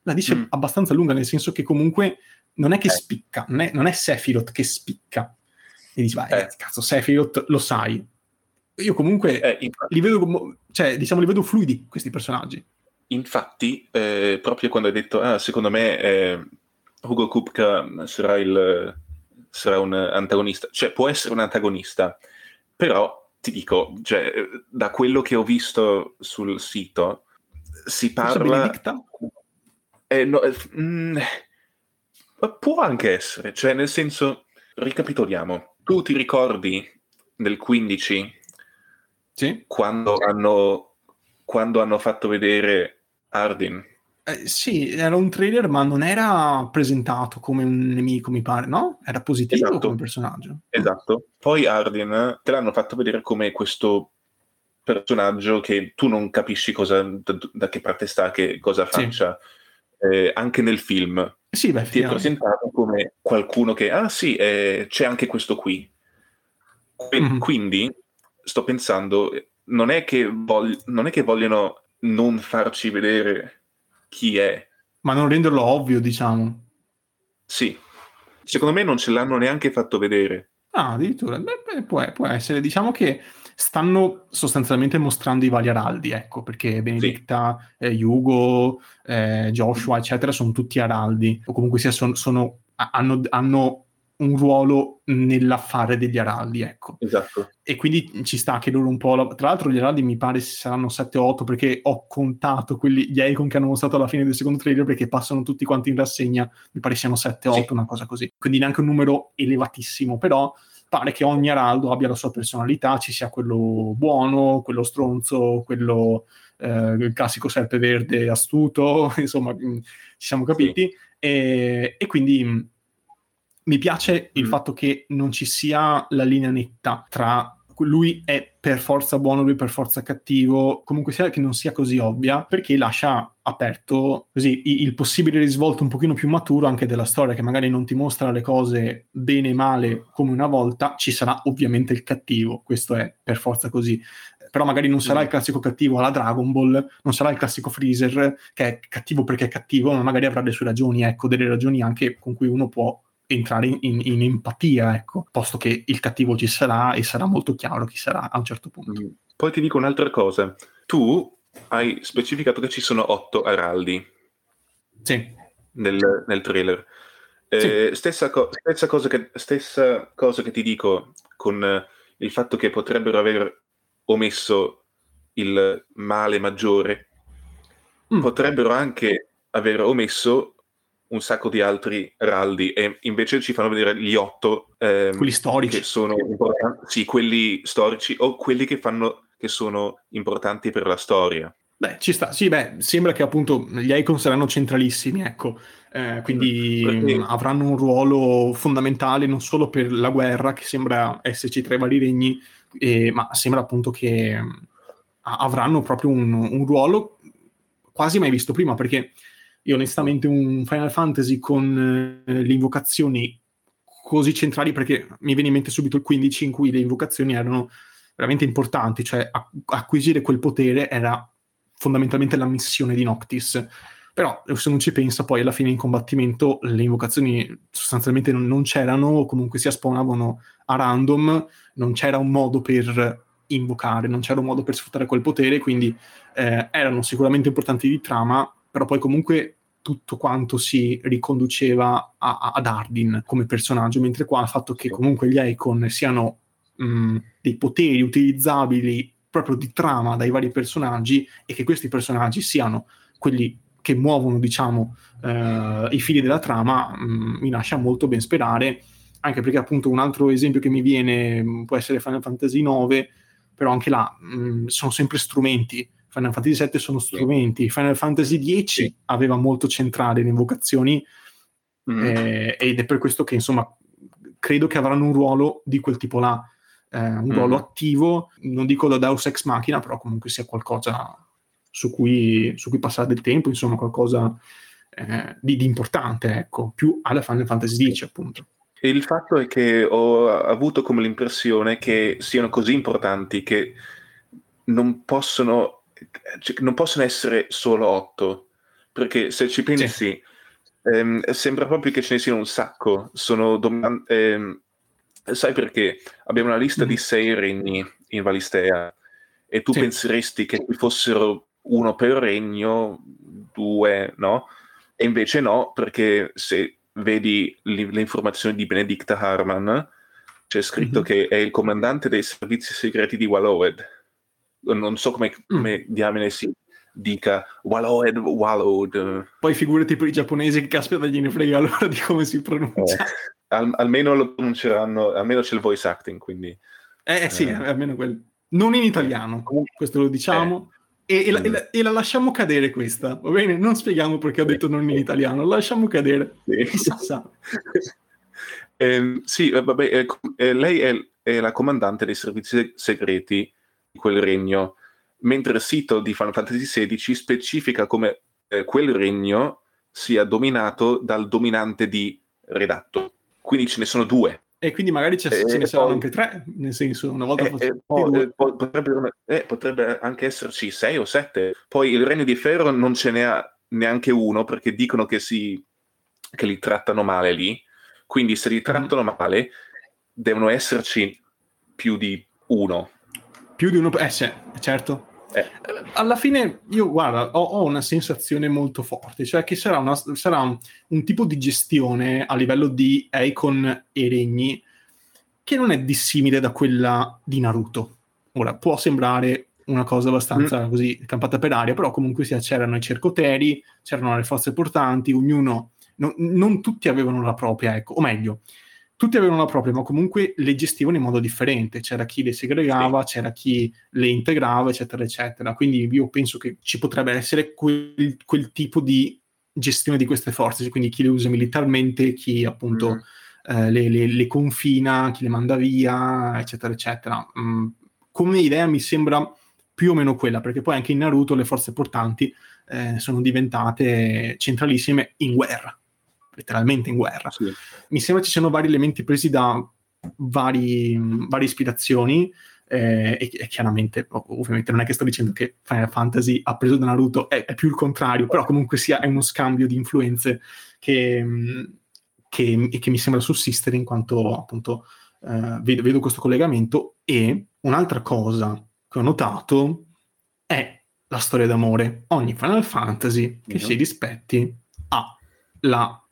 Speaker 1: la dice mm. abbastanza lunga, nel senso che comunque non è che eh. spicca, non è, non è Sephiroth che spicca. E dici, vai, eh. cazzo, Sephiroth lo sai. Io comunque eh, li vedo, cioè, diciamo, li vedo fluidi questi personaggi.
Speaker 2: Infatti, eh, proprio quando hai detto, ah, secondo me eh, Hugo Kupka sarà, il, sarà un antagonista, cioè può essere un antagonista, però ti dico, cioè, da quello che ho visto sul sito, si parla... Eh, no, eh, mm, può anche essere, cioè nel senso, ricapitoliamo, tu ti ricordi nel 15
Speaker 1: sì?
Speaker 2: quando, hanno, quando hanno fatto vedere Ardin?
Speaker 1: Eh, sì, era un trailer, ma non era presentato come un nemico, mi pare, no? Era positivo esatto. come personaggio.
Speaker 2: Esatto. Poi Arden te l'hanno fatto vedere come questo personaggio che tu non capisci cosa, da, da che parte sta, che cosa faccia. Sì. Eh, anche nel film
Speaker 1: sì, beh,
Speaker 2: ti è presentato come qualcuno che, ah sì, eh, c'è anche questo qui. Qu- mm-hmm. Quindi sto pensando, non è, che vog- non è che vogliono non farci vedere chi è.
Speaker 1: Ma non renderlo ovvio, diciamo.
Speaker 2: Sì. Secondo me non ce l'hanno neanche fatto vedere.
Speaker 1: Ah, addirittura. Beh, può, può, essere. Diciamo che stanno sostanzialmente mostrando i vari araldi, ecco, perché Benedicta, sì. eh, Hugo, eh, Joshua, eccetera, sono tutti araldi. O comunque sia, son, sono, hanno, hanno un ruolo nell'affare degli araldi, ecco.
Speaker 2: Esatto.
Speaker 1: E quindi ci sta che loro un po'... Tra l'altro gli araldi mi pare saranno 7 o 8 perché ho contato quelli, gli Icon che hanno mostrato alla fine del secondo trailer perché passano tutti quanti in rassegna, mi pare siano 7 o 8, sì. una cosa così. Quindi neanche un numero elevatissimo, però pare che ogni araldo abbia la sua personalità, ci sia quello buono, quello stronzo, quello... Eh, il classico serpe verde astuto, insomma, mm, ci siamo capiti. Sì. E, e quindi mi piace il mm. fatto che non ci sia la linea netta tra lui è per forza buono, lui per forza cattivo, comunque sia che non sia così ovvia, perché lascia aperto così il possibile risvolto un pochino più maturo anche della storia, che magari non ti mostra le cose bene e male come una volta, ci sarà ovviamente il cattivo, questo è per forza così. Però magari non sarà mm. il classico cattivo alla Dragon Ball, non sarà il classico Freezer che è cattivo perché è cattivo, ma magari avrà le sue ragioni, ecco, delle ragioni anche con cui uno può entrare in, in, in, empatia, ecco, posto che il cattivo ci sarà e sarà molto chiaro chi sarà a un certo punto. Mm.
Speaker 2: Poi ti dico un'altra cosa. Tu hai specificato che ci sono otto araldi.
Speaker 1: Sì.
Speaker 2: Nel, nel trailer. Eh, sì. stessa, co- stessa, cosa che, stessa, cosa che, ti dico con eh, il fatto che potrebbero aver omesso il male maggiore, mm. potrebbero anche aver omesso un sacco di altri raldi e invece ci fanno vedere gli otto
Speaker 1: ehm, quelli storici.
Speaker 2: che sono importanti sì quelli storici o quelli che fanno che sono importanti per la storia.
Speaker 1: Beh ci sta. Sì beh sembra che appunto gli icon saranno centralissimi ecco. Eh, quindi Perché... avranno un ruolo fondamentale non solo per la guerra che sembra esserci tra i vari regni eh, ma sembra appunto che avranno proprio un, un ruolo quasi mai visto prima perché io onestamente un Final Fantasy con eh, le invocazioni così centrali, perché mi viene in mente subito il 15 in cui le invocazioni erano veramente importanti, cioè acquisire quel potere era fondamentalmente la missione di Noctis. Però se non ci pensa, poi alla fine in combattimento le invocazioni sostanzialmente non, non c'erano, o comunque si spawnavano a random, non c'era un modo per invocare, non c'era un modo per sfruttare quel potere, quindi eh, erano sicuramente importanti di trama, però poi comunque tutto quanto si riconduceva a, a, ad Ardin come personaggio, mentre qua il fatto che comunque gli Icon siano mh, dei poteri utilizzabili proprio di trama dai vari personaggi e che questi personaggi siano quelli che muovono, diciamo, eh, i fili della trama, mh, mi lascia molto ben sperare, anche perché appunto un altro esempio che mi viene può essere Final Fantasy IX, però anche là mh, sono sempre strumenti Final Fantasy VII sono strumenti, Final Fantasy X sì. aveva molto centrale le invocazioni mm. eh, ed è per questo che insomma credo che avranno un ruolo di quel tipo là, eh, un mm. ruolo attivo, non dico da Deus Ex Machina, però comunque sia qualcosa su cui, su cui passare del tempo, insomma qualcosa eh, di, di, importante, ecco, più alla Final Fantasy X appunto.
Speaker 2: Il fatto è che ho avuto come l'impressione che siano così importanti che non possono cioè, non possono essere solo otto, perché se ci pensi, sì. ehm, sembra proprio che ce ne siano un sacco. Sono dom- ehm, sai perché? Abbiamo una lista mm. di sei regni in Valistea e tu sì. penseresti che ci fossero uno per regno, due, no? E invece no, perché se vedi le informazioni di Benedicta Harman, c'è scritto mm-hmm. che è il comandante dei servizi segreti di Wallowed non so come, mm. come diamine si dica Wallowed, Wallowed.
Speaker 1: Poi figurati per i giapponesi che caspita gliene frega allora di come si pronuncia.
Speaker 2: Eh, al, almeno lo pronunceranno, almeno c'è il voice acting, quindi...
Speaker 1: Eh, eh sì, eh. almeno quello. Non in italiano, questo lo diciamo. E, e, la, e, la, e, la, lasciamo cadere questa, va bene? Non spieghiamo perché ho detto non in italiano, lasciamo cadere. Sì,
Speaker 2: eh, sì vabbè, eh, eh, lei è, è, la comandante dei servizi segreti quel regno, mentre il sito di Final Fantasy XVI specifica come eh, quel regno sia dominato dal dominante di redatto. Quindi ce ne sono due.
Speaker 1: E quindi magari ce, eh, ne saranno anche tre, nel senso, una volta
Speaker 2: eh, eh, poi, potrebbe, eh, potrebbe, anche esserci sei o sette. Poi il Regno di Ferro non ce n'è neanche uno perché dicono che, si, che li trattano male lì. Quindi se li mhm. trattano mm. male, devono esserci più di uno
Speaker 1: più di uno... Eh sì, certo. Eh. Alla fine, io guarda, ho, ho, una sensazione molto forte, cioè che sarà, una, sarà un, un, tipo di gestione a livello di Icon e regni che non è dissimile da quella di Naruto. Ora, può sembrare una cosa abbastanza mm. così campata per aria, però comunque sia, c'erano i cercoteri, c'erano le forze portanti, ognuno, no, non tutti avevano la propria, ecco, o meglio, tutti avevano la propria, ma comunque le gestivano in modo differente. C'era chi le segregava, sì. c'era chi le integrava, eccetera, eccetera. Quindi io penso che ci potrebbe essere quel, quel tipo di gestione di queste forze, quindi chi le usa militarmente, chi appunto mm. eh, le, le, le, confina, chi le manda via, eccetera, eccetera. Mm, come idea mi sembra più o meno quella, perché poi anche in Naruto le forze portanti eh, sono diventate centralissime in guerra, letteralmente in guerra. Sì. Mi sembra ci siano vari elementi presi da vari, varie ispirazioni. Eh, e, e, chiaramente, ovviamente, non è che sto dicendo che Final Fantasy ha preso da Naruto, è, è più il contrario, però comunque sia è uno scambio di influenze che, che, che mi sembra sussistere in quanto appunto eh, vedo, vedo questo collegamento. E un'altra cosa che ho notato è la storia d'amore. Ogni Final Fantasy che mm-hmm. si rispetti ha la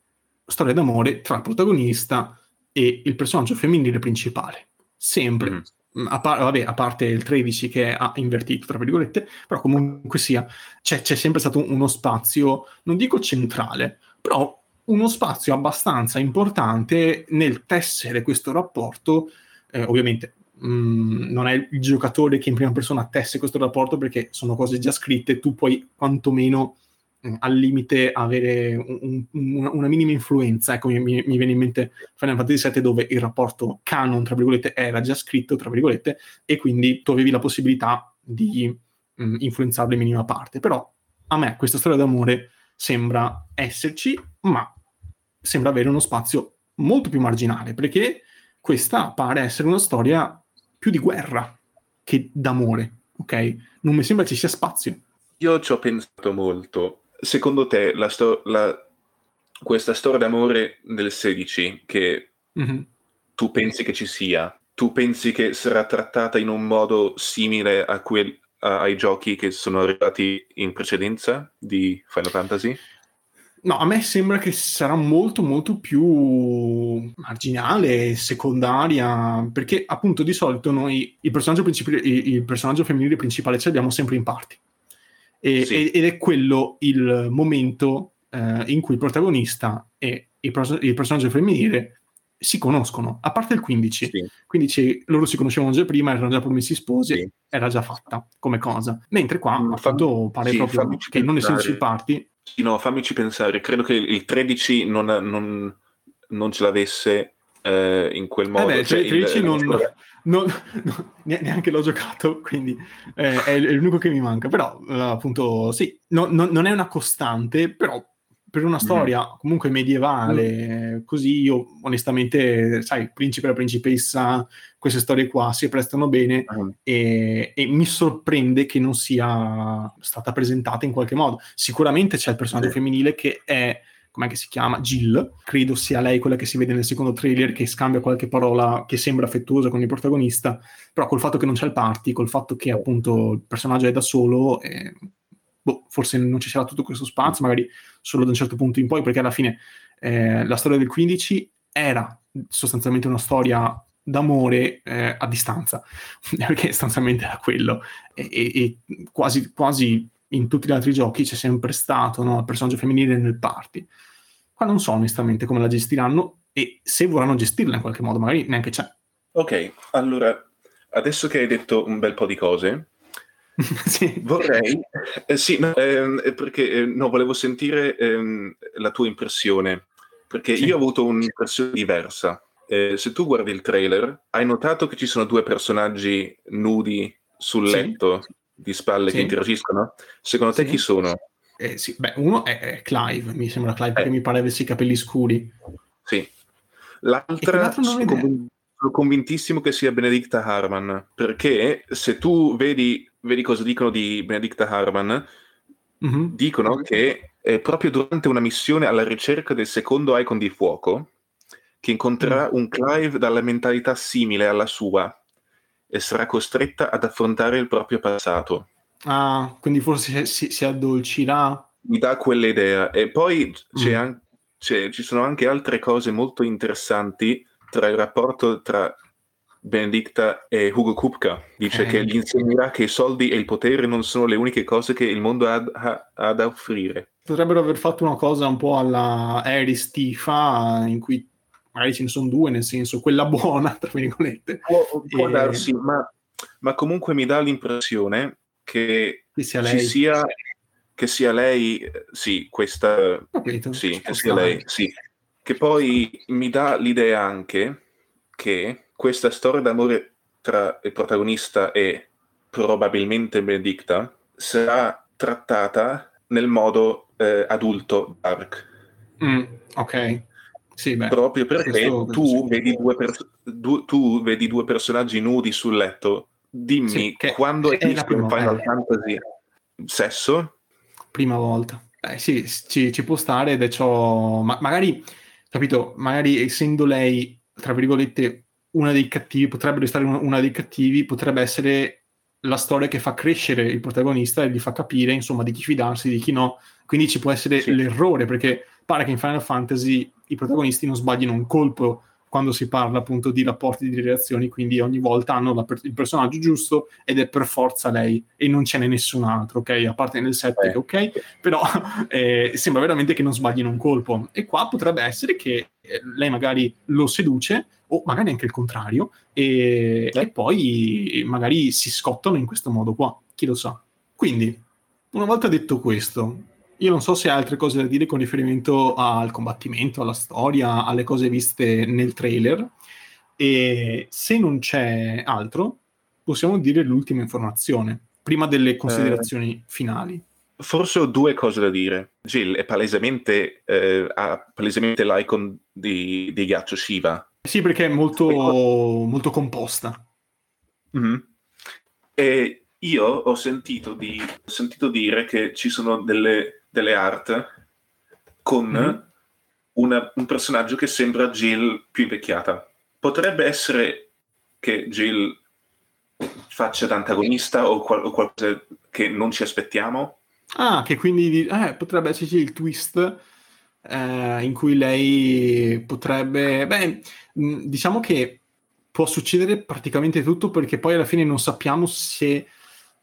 Speaker 1: storia d'amore tra il protagonista e il personaggio femminile principale. Sempre. Mm-hmm. A, par- vabbè, a, parte il 13 che ha invertito, tra virgolette, però comunque sia, c'è, c'è sempre stato uno spazio, non dico centrale, però uno spazio abbastanza importante nel tessere questo rapporto, eh, ovviamente mh, mm, non è il giocatore che in prima persona tesse questo rapporto perché sono cose già scritte, tu puoi quantomeno mm, al limite avere un, un, una minima influenza. Ecco, mi, mi, viene in mente Final Fantasy VII dove il rapporto canon, tra virgolette, era già scritto, tra virgolette, e quindi tu avevi la possibilità di mh, mm, influenzarlo in minima parte. Però a me questa storia d'amore sembra esserci, ma sembra avere uno spazio molto più marginale, perché questa pare essere una storia più di guerra che d'amore, ok? Non mi sembra ci sia spazio.
Speaker 2: Io ci ho pensato molto. Secondo te la sto- la... questa storia d'amore del 16 che mm-hmm. tu pensi che ci sia, tu pensi che sarà trattata in un modo simile a quel, a, ai giochi che sono arrivati in precedenza di Final Fantasy?
Speaker 1: No, a me sembra che sarà molto molto più marginale, secondaria, perché appunto di solito noi il personaggio, il personaggio femminile principale ce l'abbiamo sempre in parti. E, sì. ed è quello il momento eh, in cui il protagonista e il, il, personaggio femminile si conoscono, a parte il 15. Sì. Quindi loro si conoscevano già prima, erano già promessi sposi, sì. era già fatta come cosa. Mentre qua, mm, appunto, pare proprio che non essendoci parti
Speaker 2: sì, no, fammici pensare. Credo che il 13 non, non, non ce l'avesse eh, in quel modo.
Speaker 1: Eh beh, cioè, il 13 il, non, il... non, neanche l'ho giocato, quindi eh, è l'unico che mi manca. Però, eh, appunto, sì, non è una costante, però per una storia mm. comunque medievale, mm. così io onestamente, sai, principe e la principessa, queste storie qua si prestano bene mm. e, e, mi sorprende che non sia stata presentata in qualche modo. Sicuramente c'è il personaggio femminile che è, com'è che si chiama? Jill, credo sia lei quella che si vede nel secondo trailer che scambia qualche parola che sembra affettuosa con il protagonista, però col fatto che non c'è il party, col fatto che appunto il personaggio è da solo... Eh, boh, forse non ci sarà tutto questo spazio, magari solo da un certo punto in poi, perché alla fine eh, la storia del 15 era sostanzialmente una storia d'amore eh, a distanza, perché sostanzialmente era quello, e, e, e, quasi, quasi in tutti gli altri giochi c'è sempre stato no, il personaggio femminile nel party. Qua non so onestamente come la gestiranno e se vorranno gestirla in qualche modo, magari neanche c'è.
Speaker 2: Ok, allora, adesso che hai detto un bel po' di cose, sì. Vorrei, eh, sì, no, eh, perché eh, no, volevo sentire ehm, la tua impressione, perché sì. io ho avuto un'impressione diversa. Eh, se tu guardi il trailer, hai notato che ci sono due personaggi nudi sul letto sì. Di spalle che interagiscono? Secondo te chi sono?
Speaker 1: Eh, Beh, uno è, è, Clive, mi sembra Clive, perché eh. mi pare avesse i capelli scuri.
Speaker 2: Sì. L'altra, sono, conv- sono convintissimo che sia Benedicta Harman, perché se tu vedi vedi cosa dicono di Benedicta Harman, mm-hmm. dicono che eh, proprio durante una missione alla ricerca del secondo icon di fuoco, che incontrerà mm. un Clive dalla mentalità simile alla sua e sarà costretta ad affrontare il proprio passato.
Speaker 1: Ah, quindi forse si, si addolcirà.
Speaker 2: Mi dà quell'idea. E poi c'è mm. an- c'è, ci sono anche altre cose molto interessanti tra il rapporto tra Benedicta e Hugo Kupka. Dice eh. che gli insegnerà che i soldi e il potere non sono le uniche cose che il mondo ha, ha, ha da offrire.
Speaker 1: Potrebbero aver fatto una cosa un po' alla Aris Tifa, in cui magari ce ne sono due, nel senso quella buona, tra virgolette.
Speaker 2: Può, può e... darsi, ma, ma, comunque mi dà l'impressione che, che sia lei. Sia, che sia lei, sì, questa... Capito, sì, che sia lei, sì. Che poi mi dà l'idea anche che questa storia d'amore tra il protagonista e probabilmente Benedicta sarà trattata nel modo eh, adulto dark.
Speaker 1: Mm, ok. Sì, beh,
Speaker 2: Proprio perché tu, vedi pers- du- tu, vedi due personaggi nudi sul letto. Dimmi, sì, quando è visto in Final Fantasy sesso?
Speaker 1: Prima volta. Eh, sì, ci, ci, può stare ed è ciò... Ma, magari, capito, magari essendo lei, tra virgolette, una dei cattivi, potrebbe stare una dei cattivi, potrebbe essere la storia che fa crescere il protagonista e gli fa capire, insomma, di chi fidarsi, di chi no. Quindi ci può essere sì. l'errore, perché pare che in Final Fantasy i protagonisti non sbaglino un colpo quando si parla appunto di rapporti di relazioni, quindi ogni volta hanno per- il personaggio giusto ed è per forza lei e non ce n'è nessun altro, ok? A parte nel set, eh. ok? Però eh, sembra veramente che non sbaglino un colpo. E qua potrebbe essere che eh, lei magari lo seduce o magari anche il contrario e, eh. e poi magari si scottano in questo modo qua, chi lo sa. Quindi, una volta detto questo, io non so se hai altre cose da dire con riferimento al combattimento, alla storia, alle cose viste nel trailer. E se non c'è altro, possiamo dire l'ultima informazione, prima delle considerazioni eh, finali.
Speaker 2: Forse ho due cose da dire. Jill è palesemente, eh, ha palesemente l'icon di, di ghiaccio Shiva.
Speaker 1: Sì, perché è molto, molto composta.
Speaker 2: Mm-hmm. E io ho sentito, di, ho sentito dire che ci sono delle delle art con mm-hmm. una, un personaggio che sembra Jill più invecchiata. Potrebbe essere che Jill faccia da antagonista o, qual- o qualcosa che non ci aspettiamo?
Speaker 1: Ah, che quindi eh, potrebbe esserci il twist eh, in cui lei potrebbe... Beh, diciamo che può succedere praticamente tutto perché poi alla fine non sappiamo se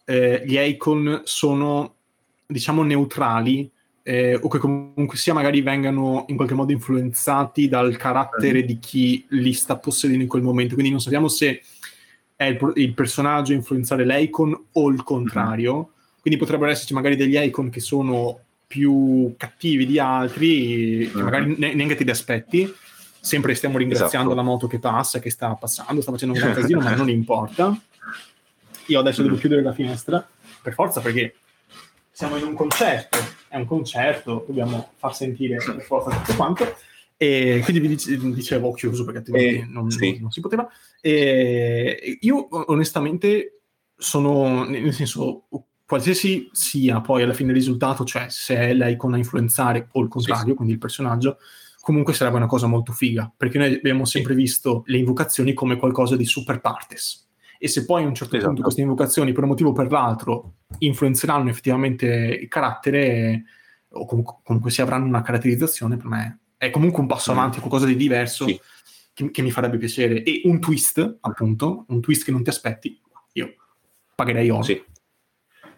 Speaker 1: eh, gli icon sono diciamo neutrali eh, o che comunque sia magari vengano in qualche modo influenzati dal carattere di chi li sta possedendo in quel momento. Quindi non sappiamo se è il, il personaggio a influenzare l'icon o il contrario. Mm-hmm. Quindi potrebbero esserci magari degli icon che sono più cattivi di altri, mm-hmm. che magari ne- neanche ti li aspetti. Sempre stiamo ringraziando esatto. la moto che passa, che sta passando, sta facendo un gran casino, ma non importa. Io adesso mm-hmm. devo chiudere la finestra, per forza, perché siamo in un concerto, è un concerto, dobbiamo far sentire per forza tutto quanto. E quindi vi dicevo ho chiuso perché altrimenti eh, non, sì. non, si poteva. E io onestamente sono, nel senso, qualsiasi sia poi alla fine il risultato, cioè se è l'icon a influenzare o il contrario, sì. quindi il personaggio, comunque sarebbe una cosa molto figa, perché noi abbiamo sempre visto le invocazioni come qualcosa di super partes e se poi a un certo esatto. punto queste invocazioni per un motivo o per l'altro influenzeranno effettivamente il carattere o comunque, si avranno una caratterizzazione per me è comunque un passo mm. avanti, qualcosa di diverso sì. che, che, mi farebbe piacere e un twist appunto, un twist che non ti aspetti io pagherei oro
Speaker 2: sì.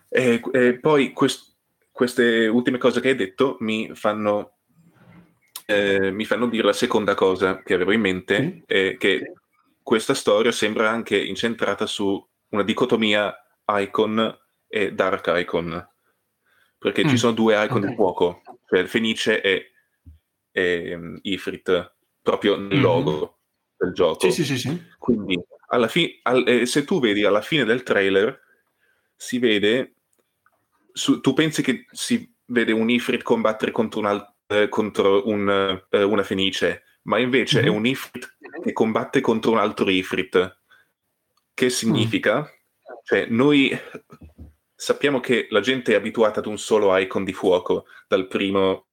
Speaker 2: e, e poi quest, queste ultime cose che hai detto mi fanno eh, mi fanno dire la seconda cosa che avevo in mente, eh, che questa storia sembra anche incentrata su una dicotomia icon e dark icon, perché mm. ci sono due icon okay. di fuoco, cioè Fenice e, e um, Ifrit, proprio nel mm-hmm. logo del gioco.
Speaker 1: Sì, sì, sì.
Speaker 2: Quindi, alla fi- al- eh, se tu vedi alla fine del trailer, si vede, su- tu pensi che si vede un Ifrit combattere contro, un al- eh, contro un, eh, una Fenice, ma invece mm-hmm. è un Ifrit che combatte contro un altro Ifrit. Che significa? Mm. Cioè, noi sappiamo che la gente è abituata ad un solo icon di fuoco dal primo,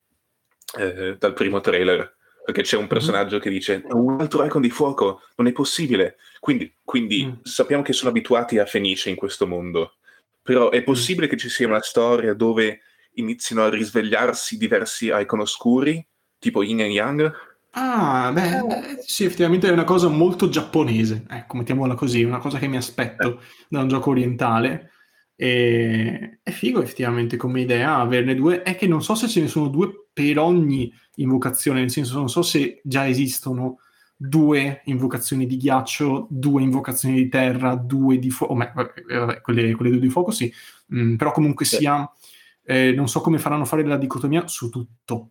Speaker 2: eh, dal primo trailer. Perché c'è un mhm. personaggio mm. che dice un altro icon di fuoco, non è possibile. Quindi, quindi mm. sappiamo che sono abituati a Fenice in questo mondo. Però è possibile che ci sia una storia dove inizino a risvegliarsi diversi icon oscuri, tipo Yin e Yang?
Speaker 1: Ah, beh, sì, effettivamente è una cosa molto giapponese, ecco, mettiamola così, una cosa che mi aspetto da un gioco orientale. E... È figo effettivamente come idea averne due, è che non so se ce ne sono due per ogni invocazione, nel senso non so se già esistono due invocazioni di ghiaccio, due invocazioni di terra, due di fuoco, oh, quelle, quelle, due di fuoco sì, mm, però comunque sia, eh, non so come faranno fare la dicotomia su tutto,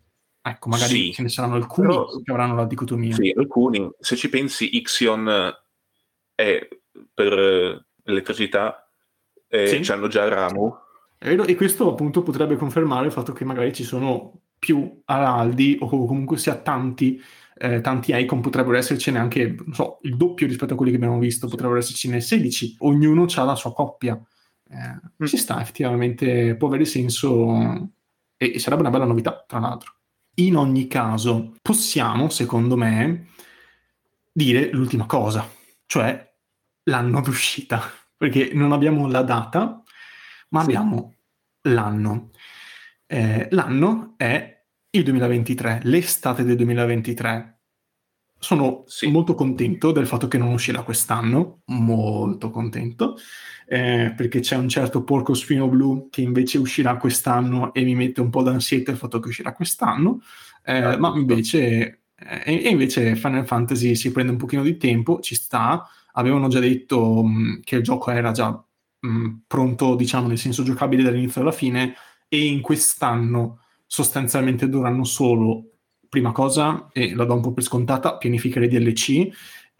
Speaker 1: Ecco, magari sì, ce ne saranno alcuni però, che avranno la dicotomia.
Speaker 2: Sì, alcuni. Se ci pensi, Ixion è per elettricità, e sì. hanno già Ramu.
Speaker 1: E questo appunto potrebbe confermare il fatto che magari ci sono più araldi o comunque sia tanti, eh, tanti icon, potrebbero essercene anche, non so, il doppio rispetto a quelli che abbiamo visto, potrebbero essercene 16, ognuno ha la sua coppia. Eh, mm. Ci sta, effettivamente, può avere senso e, e sarebbe una bella novità, tra l'altro. In ogni caso, possiamo, secondo me, dire l'ultima cosa, cioè l'anno d'uscita, perché non abbiamo la data, ma sì. abbiamo l'anno. Eh, l'anno è il 2023, l'estate del 2023. Sono sì. molto contento del fatto che non uscirà quest'anno, molto contento, eh, perché c'è un certo porco spino blu che invece uscirà quest'anno e mi mette un po' d'ansietta il fatto che uscirà quest'anno, eh, ah, ma invece, eh, invece Final Fantasy si prende un pochino di tempo, ci sta, avevano già detto mh, mm, che il gioco era già mh, mm, pronto, diciamo, nel senso giocabile dall'inizio alla fine, e in quest'anno sostanzialmente dovranno solo prima cosa, e la do un po' per scontata, pianificare DLC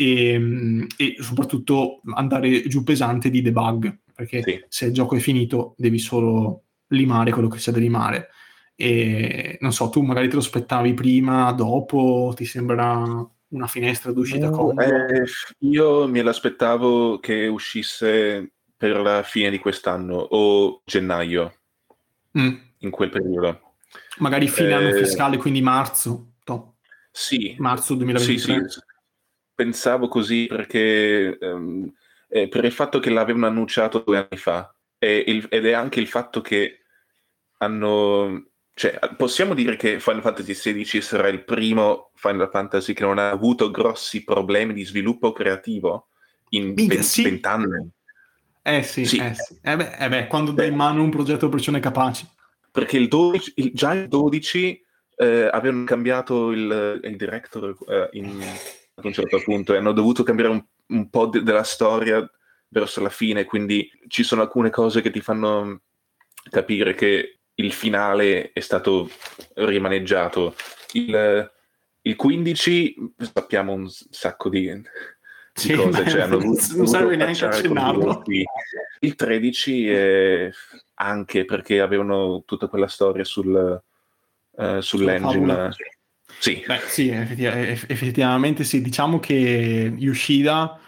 Speaker 1: e, mm, e soprattutto andare giù pesante di debug, perché sì. se il gioco è finito devi solo limare quello che c'è da limare. E non so, tu magari te lo aspettavi prima, dopo, ti sembra una finestra d'uscita no,
Speaker 2: eh, io me l'aspettavo che uscisse per la fine di quest'anno o gennaio, mm. in quel periodo.
Speaker 1: Magari fine eh, anno fiscale, quindi marzo. To.
Speaker 2: Sì.
Speaker 1: Marzo 2023. Sì, sì.
Speaker 2: Pensavo così perché um, eh, per il fatto che l'avevano annunciato due anni fa e il, ed è anche il fatto che hanno... Cioè, possiamo dire che Final Fantasy XVI sarà il primo Final Fantasy che non ha avuto grossi problemi di sviluppo creativo in vent'anni.
Speaker 1: Eh sì, sì. Eh sì. Eh beh, eh beh, quando dai in mano un progetto a persone capaci
Speaker 2: perché il 12, il, già il 12 eh, avevano cambiato il, il director eh, in, ad un certo punto e hanno dovuto cambiare un, un po' de- della storia verso la fine, quindi ci sono alcune cose che ti fanno capire che il finale è stato rimaneggiato. Il, il 15 sappiamo un sacco di, di sì, cose, cioè, hanno
Speaker 1: non serve neanche accennarlo.
Speaker 2: Il 13 è anche perché avevano tutta quella storia sul, uh, sull'engine.
Speaker 1: Sì. Beh, sì, effettivamente sì. Diciamo che Yoshida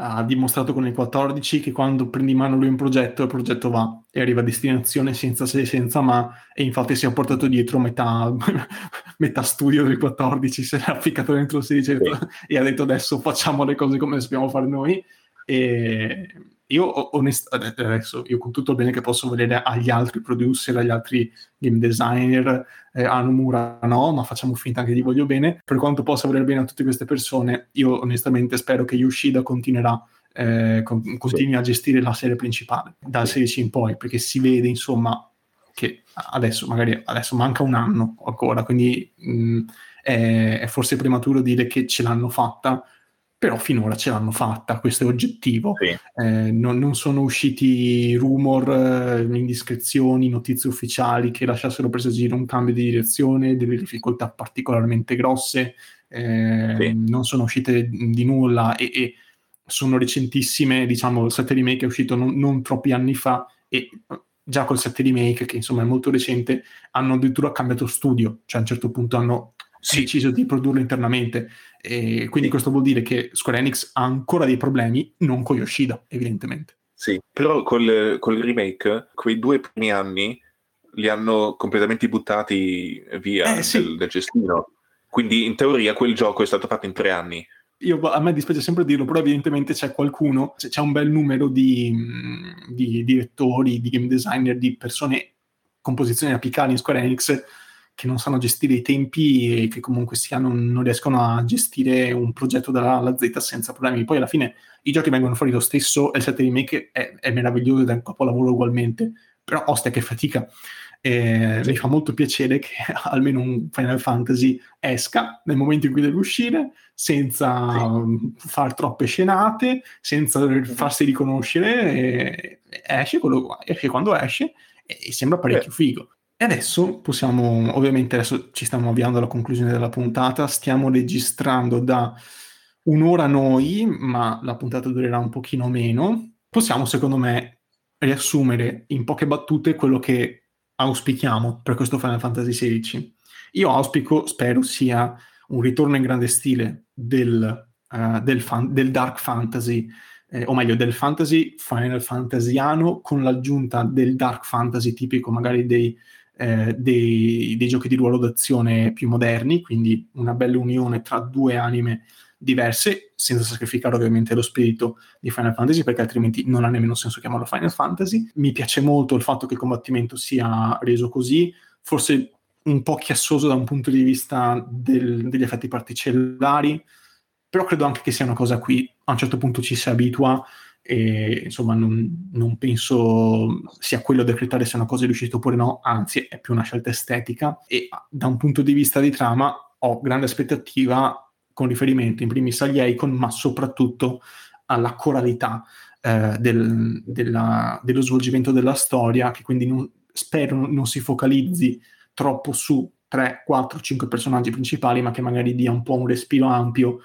Speaker 1: ha dimostrato con il 14 che quando prendi in mano lui un progetto, il progetto va e arriva a destinazione senza se senza ma, e infatti si è portato dietro metà, metà studio del 14, se l'ha ficcato dentro il 16 sì. e ha detto adesso facciamo le cose come le sappiamo fare noi. E io onestamente adesso io con tutto il bene che posso vedere agli altri producer, agli altri game designer, eh, a Nomura no, ma facciamo finta che gli voglio bene. Per quanto possa voler bene a tutte queste persone, io onestamente spero che Yoshida continuerà eh, con, continui sì. a gestire la serie principale dal sì. 16 in poi, perché si vede insomma che adesso magari adesso manca un anno ancora, quindi mh, è, è forse prematuro dire che ce l'hanno fatta però finora ce l'hanno fatta, questo è oggettivo. Sì. Eh, non, non, sono usciti rumor, eh, indiscrezioni, notizie ufficiali che lasciassero presagire un cambio di direzione, delle difficoltà particolarmente grosse, eh, sì. non sono uscite di nulla e, e, sono recentissime, diciamo, il 7 remake è uscito non, non troppi anni fa e già col 7 remake, che insomma è molto recente, hanno addirittura cambiato studio, cioè a un certo punto hanno sì. deciso di produrlo internamente. E quindi questo vuol dire che Square Enix ha ancora dei problemi, non con Yoshida, evidentemente.
Speaker 2: Sì, però col, col remake, quei due primi anni li hanno completamente buttati via eh, sì. del, del, cestino. Quindi in teoria quel gioco è stato fatto in tre anni.
Speaker 1: io, a me dispiace sempre dirlo, però evidentemente c'è qualcuno, c'è un bel numero di, di direttori, di game designer, di persone con posizioni apicali in Square Enix che non sanno gestire i tempi e che comunque sia non, non riescono a gestire un progetto dalla A alla Z senza problemi. Poi alla fine i giochi vengono fuori lo stesso e il 7 remake è, è meraviglioso ed è un capolavoro ugualmente, però ostia che fatica. Eh, sì. Mi fa molto piacere che almeno un Final Fantasy esca nel momento in cui deve uscire, senza sì. far troppe scenate, senza farsi riconoscere. esce, quello, esce quando esce e, sembra parecchio Beh. figo. E adesso possiamo, ovviamente adesso ci stiamo avviando alla conclusione della puntata, stiamo registrando da un'ora noi, ma la puntata durerà un pochino meno. Possiamo, secondo me, riassumere in poche battute quello che auspichiamo per questo Final Fantasy XVI. Io auspico, spero, sia un ritorno in grande stile del, uh, del, fan, del dark fantasy, eh, o meglio del fantasy Final Fantasiano con l'aggiunta del dark fantasy tipico magari dei, eh, dei, dei giochi di ruolo d'azione più moderni, quindi una bella unione tra due anime diverse, senza sacrificare ovviamente lo spirito di Final Fantasy, perché altrimenti non ha nemmeno senso chiamarlo Final Fantasy. Mi piace molto il fatto che il combattimento sia reso così, forse un po' chiassoso da un punto di vista del, degli effetti particellari, però credo anche che sia una cosa a cui a un certo punto ci si abitua e insomma non, non penso sia quello decretare se una cosa è riuscita oppure no, anzi è più una scelta estetica. E da un punto di vista di trama ho grande aspettativa con riferimento in primis agli Icon, ma soprattutto alla coralità eh, del, della, dello svolgimento della storia, che quindi non, spero non si focalizzi troppo su 3, 4, 5 personaggi principali, ma che magari dia un po' un respiro ampio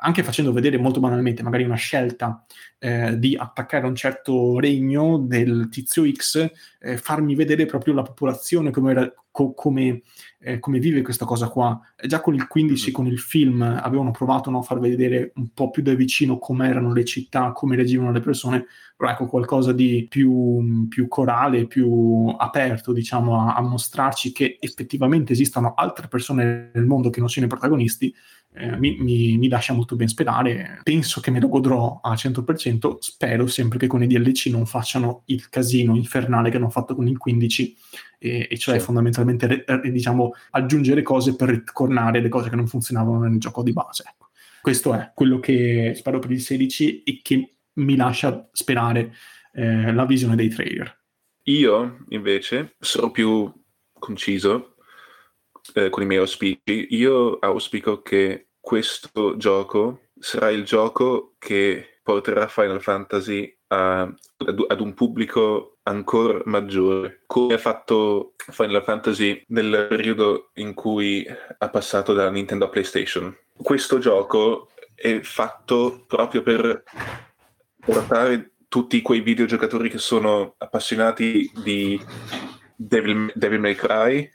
Speaker 1: anche facendo vedere molto banalmente magari una scelta eh, di attaccare un certo regno del tizio X, eh, farmi vedere proprio la popolazione come, era, co- come, eh, come, vive questa cosa qua. Già con il 15, mm-hmm. con il film, avevano provato no, a far vedere un po' più da vicino come erano le città, come reagivano le persone, però ecco qualcosa di più, più corale, più aperto, diciamo, a, a mostrarci che effettivamente esistono altre persone nel mondo che non siano i protagonisti eh, mi, mi, mi, lascia molto ben sperare. Penso che me lo godrò al 100%. Spero sempre che con i DLC non facciano il casino infernale che hanno fatto con il 15, e, e cioè sì. fondamentalmente eh, diciamo, aggiungere cose per ritornare le cose che non funzionavano nel gioco di base. Ecco. Questo è quello che spero per il 16 e che mi lascia sperare eh, la visione dei trailer.
Speaker 2: Io invece sarò più conciso eh, con i miei auspici. Io auspico che questo gioco sarà il gioco che porterà Final Fantasy a, ad un pubblico ancora maggiore, come ha fatto Final Fantasy nel periodo in cui ha passato da Nintendo a PlayStation. Questo gioco è fatto proprio per portare tutti quei videogiocatori che sono appassionati di Devil, Devil May Cry,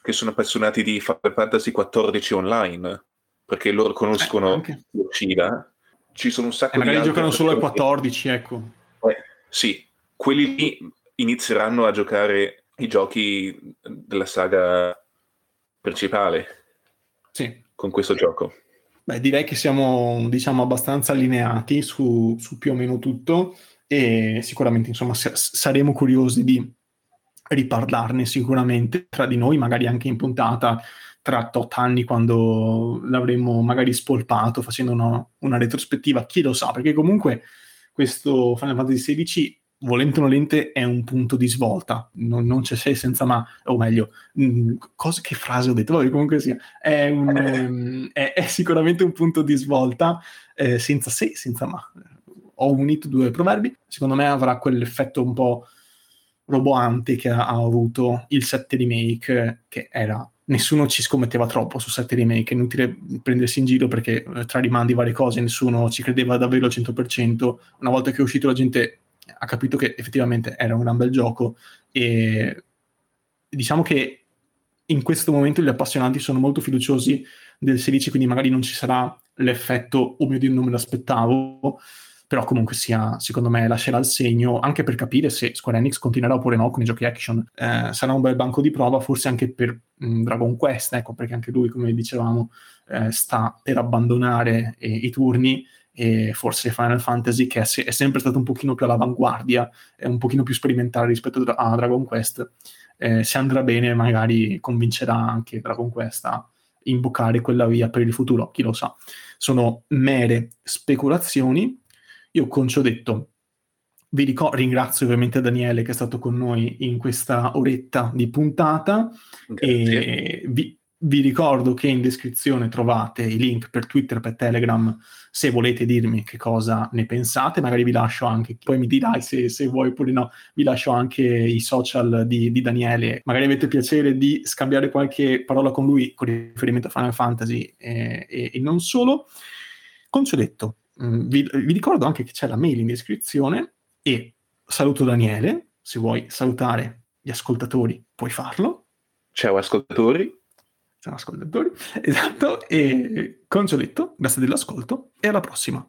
Speaker 2: che sono appassionati di Final Fantasy XIV online, perché loro conoscono eh. Ci sono un sacco
Speaker 1: e
Speaker 2: di
Speaker 1: magari giocano solo al 14, ecco.
Speaker 2: Eh, sì, quelli lì inizieranno a giocare i giochi della saga principale.
Speaker 1: Sì.
Speaker 2: Con questo gioco.
Speaker 1: Beh, direi che siamo, diciamo, abbastanza allineati su, su più o meno tutto e sicuramente, insomma, saremo curiosi di riparlarne sicuramente tra di noi, magari anche in puntata tra tot anni quando l'avremmo magari spolpato facendo una, una, retrospettiva, chi lo sa, perché comunque questo Final Fantasy XVI volente o nolente è un punto di svolta, non, non c'è se senza ma, o meglio, mh, mm, cosa, che frase ho detto, Vabbè, comunque sia, è, un, ehm, è, è, sicuramente un punto di svolta eh, senza se, senza ma. Ho unito due proverbi, secondo me avrà quell'effetto un po' roboante che ha, ha avuto il 7 remake, che era nessuno ci scommetteva troppo su 7 remake, è inutile prendersi in giro perché eh, tra rimandi varie cose nessuno ci credeva davvero al 100%, una volta che è uscito la gente ha capito che effettivamente era un gran bel gioco e diciamo che in questo momento gli appassionati sono molto fiduciosi del 16, quindi magari non ci sarà l'effetto, oh mio Dio, non me l'aspettavo, però comunque sia, secondo me, lascerà il segno anche per capire se Square Enix continuerà oppure no con i giochi action. Eh, sarà un bel banco di prova, forse anche per mh, mm, Dragon Quest, ecco, perché anche lui, come dicevamo, eh, sta per abbandonare eh, i turni e forse Final Fantasy che è, è, sempre stato un pochino più all'avanguardia, è un pochino più sperimentale rispetto a Dragon Quest. Eh, se andrà bene magari convincerà anche Dragon Quest a imboccare quella via per il futuro, chi lo sa. Sono mere speculazioni. Io con ciò detto vi ricor- ringrazio ovviamente Daniele che è stato con noi in questa oretta di puntata Grazie. e vi, vi ricordo che in descrizione trovate i link per Twitter, per Telegram, se volete dirmi che cosa ne pensate, magari vi lascio anche, poi mi dirai se, se vuoi oppure no, vi lascio anche i social di, di, Daniele, magari avete piacere di scambiare qualche parola con lui con riferimento a Final Fantasy e, e, e non solo. Con ciò detto, vi, vi ricordo anche che c'è la mail in descrizione e saluto Daniele, se vuoi salutare gli ascoltatori puoi farlo.
Speaker 2: Ciao ascoltatori,
Speaker 1: siamo ascoltatori, esatto, e con ciò detto, grazie dell'ascolto e alla prossima.